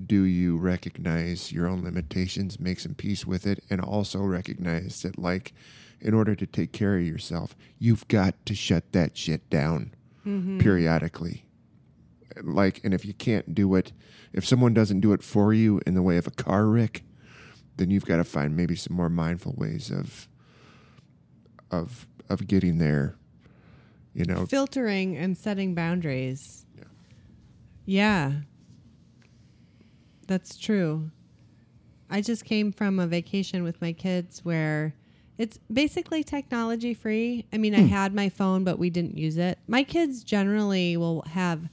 do you recognize your own limitations make some peace with it and also recognize that like in order to take care of yourself you've got to shut that shit down mm-hmm. periodically like and if you can't do it if someone doesn't do it for you in the way of a car wreck then you've got to find maybe some more mindful ways of of of getting there you know Filtering and setting boundaries. Yeah. That's true. I just came from a vacation with my kids where it's basically technology free. I mean, I hmm. had my phone, but we didn't use it. My kids generally will have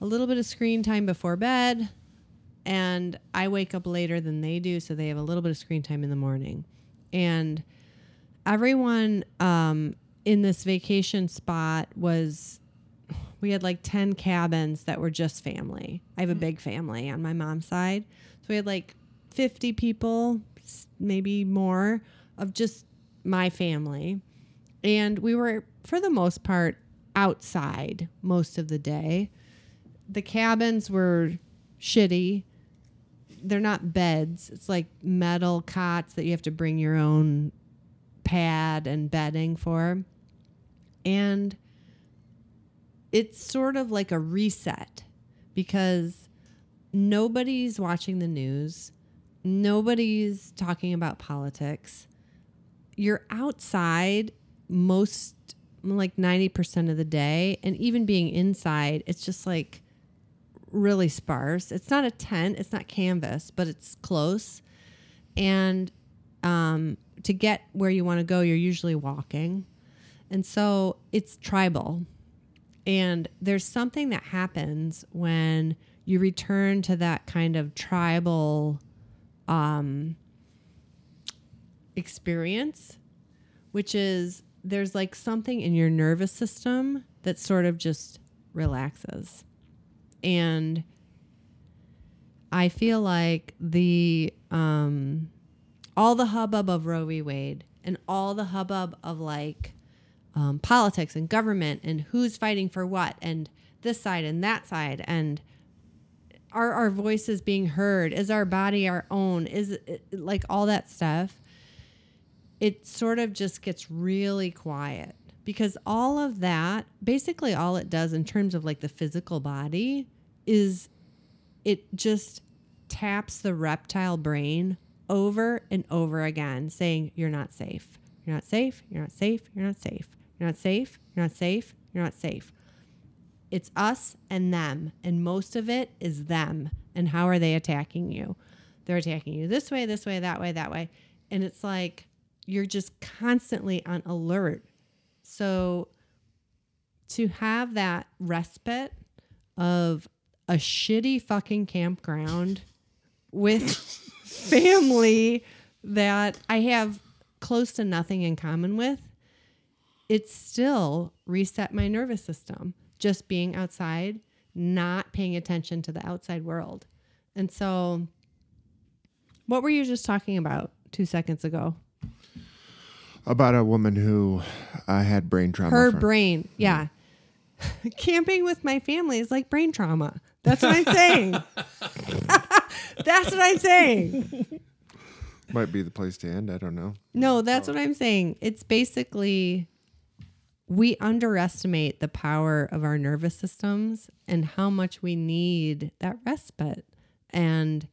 a little bit of screen time before bed, and I wake up later than they do, so they have a little bit of screen time in the morning. And everyone um, in this vacation spot was we had like 10 cabins that were just family. I have a big family on my mom's side. So we had like 50 people, maybe more, of just my family. And we were, for the most part, outside most of the day. The cabins were shitty. They're not beds, it's like metal cots that you have to bring your own pad and bedding for. And it's sort of like a reset because nobody's watching the news, nobody's talking about politics. You're outside most, like 90% of the day, and even being inside, it's just like really sparse. It's not a tent, it's not canvas, but it's close. And um, to get where you want to go, you're usually walking. And so it's tribal. And there's something that happens when you return to that kind of tribal um, experience, which is there's like something in your nervous system that sort of just relaxes. And I feel like the um, all the hubbub of Roe v. Wade and all the hubbub of like um, politics and government and who's fighting for what and this side and that side and are our voices being heard? Is our body our own? Is it, like all that stuff? It sort of just gets really quiet because all of that, basically, all it does in terms of like the physical body is it just taps the reptile brain over and over again, saying, You're not safe. You're not safe. You're not safe. You're not safe. You're not safe. You're not safe. You're not safe. It's us and them. And most of it is them. And how are they attacking you? They're attacking you this way, this way, that way, that way. And it's like you're just constantly on alert. So to have that respite of a shitty fucking campground with family that I have close to nothing in common with, it still reset my nervous system just being outside, not paying attention to the outside world. And so, what were you just talking about two seconds ago? About a woman who uh, had brain trauma. Her from- brain, yeah. Camping with my family is like brain trauma. That's what I'm saying. That's what I'm saying. might be the place to end. I don't know. No, that's what I'm saying. It's basically we underestimate the power of our nervous systems and how much we need that respite. And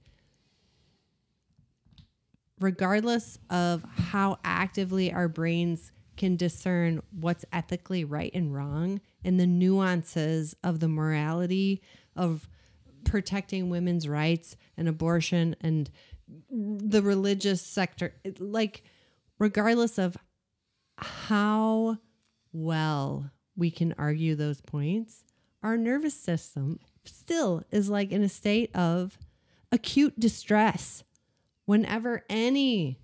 regardless of how actively our brains can discern what's ethically right and wrong and the nuances of the morality of protecting women's rights and abortion and the religious sector it- like regardless of how well we can argue those points our nervous system still is like in a state of acute distress whenever any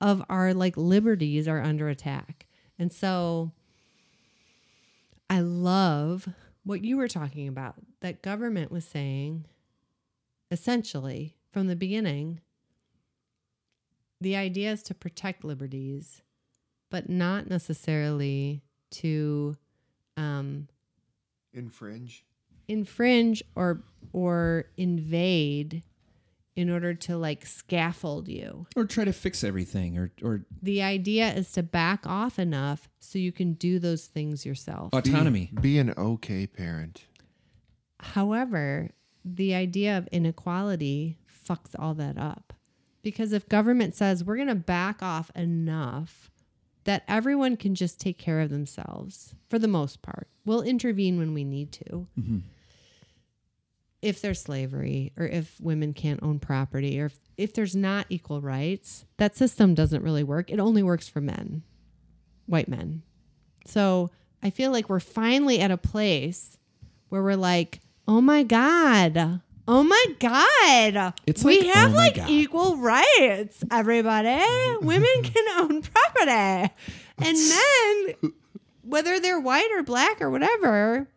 of our like liberties are under attack. And so i love what you were talking about that government was saying essentially from the beginning the idea is to protect liberties, but not necessarily to um, Infringe. infringe or or invade in order to like scaffold you. or try to fix everything or or The idea is to back off enough so you can do those things yourself. autonomy. Be an okay parent. However, the idea of inequality fucks all that up. Because if government says we're going to back off enough that everyone can just take care of themselves for the most part, we'll intervene when we need to. Mm-hmm. If there's slavery or if women can't own property or if, if there's not equal rights, that system doesn't really work. It only works for men, white men. So I feel like we're finally at a place where we're like, oh my God. Oh my God. It's we like, have oh like God. equal rights, everybody. Women can own property. And men, whether they're white or black or whatever,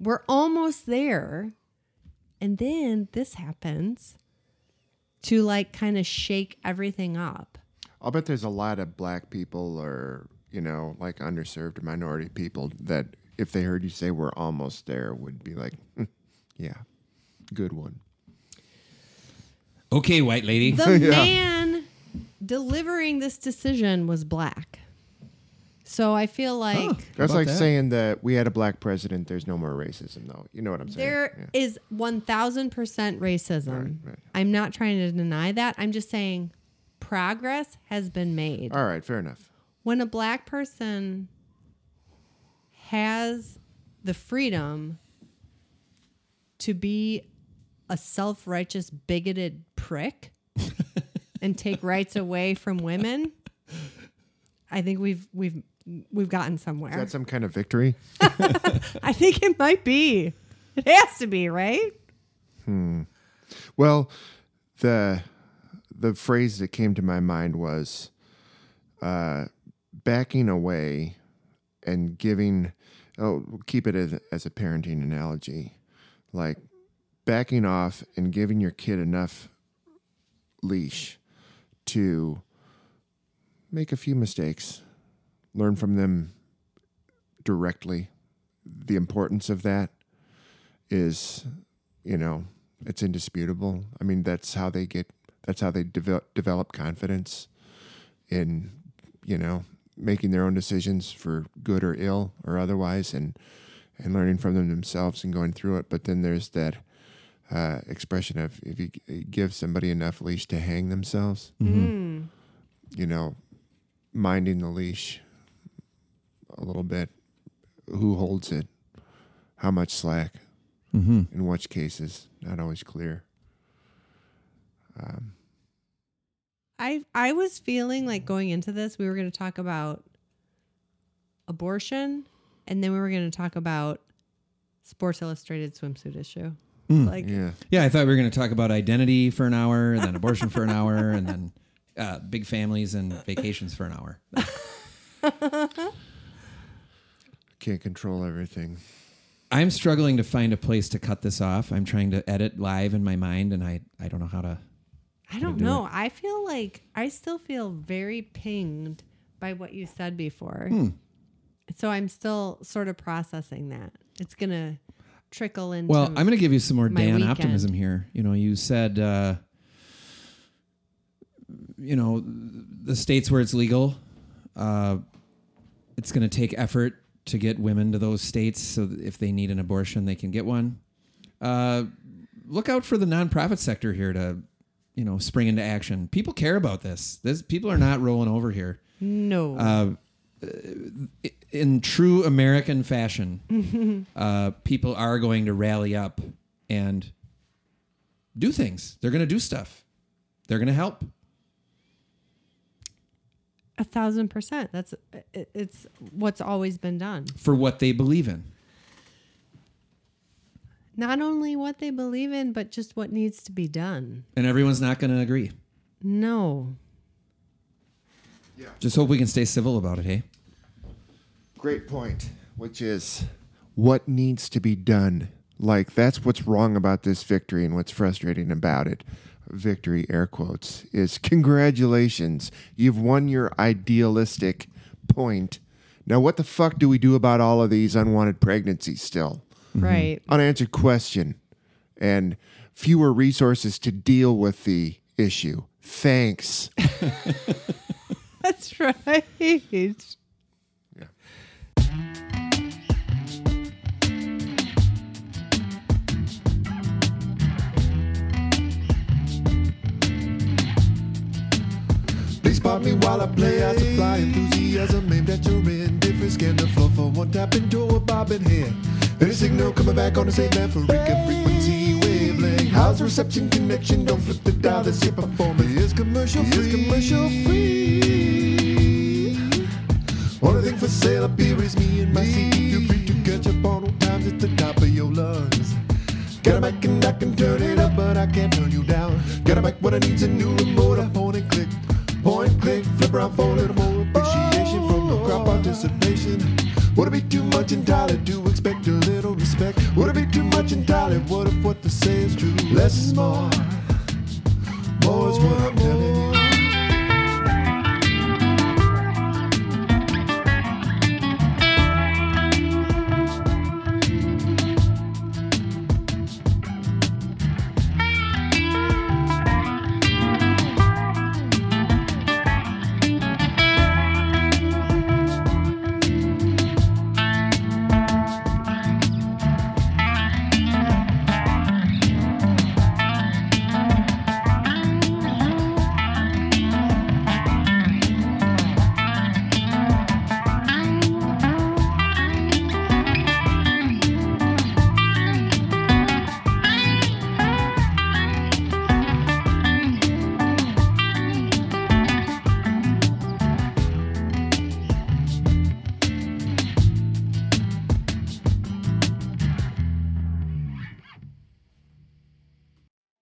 we're almost there. And then this happens. to like kind of shake everything up. I'll bet there's a lot of black people or, you know, like underserved or minority people that if they heard you say we're almost there would be like, "Hmm, yeah, good one. Okay, white lady. The Yeah. man delivering this decision was black. So I feel like That's about like that? saying that we had a black president, there's no more racism, though. You know what I'm saying? There Yeah. is 1000% racism. Right, right. I'm not trying to deny that. I'm just saying progress has been made. All right, fair enough. When a black person has the freedom to be a self righteous, bigoted prick and take rights away from women, I think we've we've we've gotten somewhere. Is that some kind of victory? I think it might be. It has to be, right? Hmm. Well, the the phrase that came to my mind was uh, backing away and giving. Oh, we'll keep it as, as a parenting analogy, like backing off and giving your kid enough leash to make a few mistakes, learn from them directly. The importance of that is, you know, it's indisputable. I mean, that's how they get, that's how they develop, develop confidence in, you know, making their own decisions for good or ill or otherwise and, and learning from them themselves and going through it. But then there's that uh, expression of if you give somebody enough leash to hang themselves, Mm. you know, minding the leash a little bit. Who holds it? How much slack? Mm-hmm. In which cases, not always clear. Um, I I was feeling like going into this, we were going to talk about abortion, and then we were going to talk about Sports Illustrated swimsuit issue. Mm. Like, yeah. Yeah, I thought we were going to talk about identity for an hour, and then abortion for an hour, and then uh, big families and vacations for an hour. Can't control everything. I'm struggling to find a place to cut this off. I'm trying to edit live in my mind, and I, I don't know how to. I don't do know. I feel like I still feel very pinged by what you said before. Hmm. So I'm still sort of processing that. It's going to trickle into. Well, I'm going to give you some more Dan weekend. optimism here. You know, you said, uh, you know, the states where it's legal, uh, it's going to take effort to get women to those states so that if they need an abortion, they can get one. Uh, look out for the nonprofit sector here to, you know, spring into action. People care about this. This people are not rolling over here. no. Uh, in true American fashion, uh, people are going to rally up and do things. They're going to do stuff. They're going to help. A thousand percent. That's it's what's always been done. for what they believe in. Not only what they believe in, but just what needs to be done. And everyone's not going to agree. No. Yeah. Just hope we can stay civil about it, hey? Great point, which is what needs to be done. Like, that's what's wrong about this victory and what's frustrating about it. Victory, air quotes, is congratulations. You've won your idealistic point. Now, what the fuck do we do about all of these unwanted pregnancies still? Mm-hmm. Right. Unanswered question and fewer resources to deal with the issue. Thanks. That's right. Please spot me while I play. I supply enthusiasm aimed at your indifference. Scan the floor for one tap into a bobbing head. Any signal coming back on the same maverick frequency wavelength. How's the reception connection? Don't flip the dial. This your performance is commercial free. Is commercial free. Only thing for sale up here is me and my CD. Feel free to catch up on old times at the top of your lungs. Got a mic and I can turn it up, but I can't turn you down. Got a mic when I needs a new remote. I point and click, point click, flip around for a little more appreciation from the crowd participation. Would it be too much entirely to expect a little respect? Would it be too much entirely? What if what to say is true? Less is more. More is what I'm telling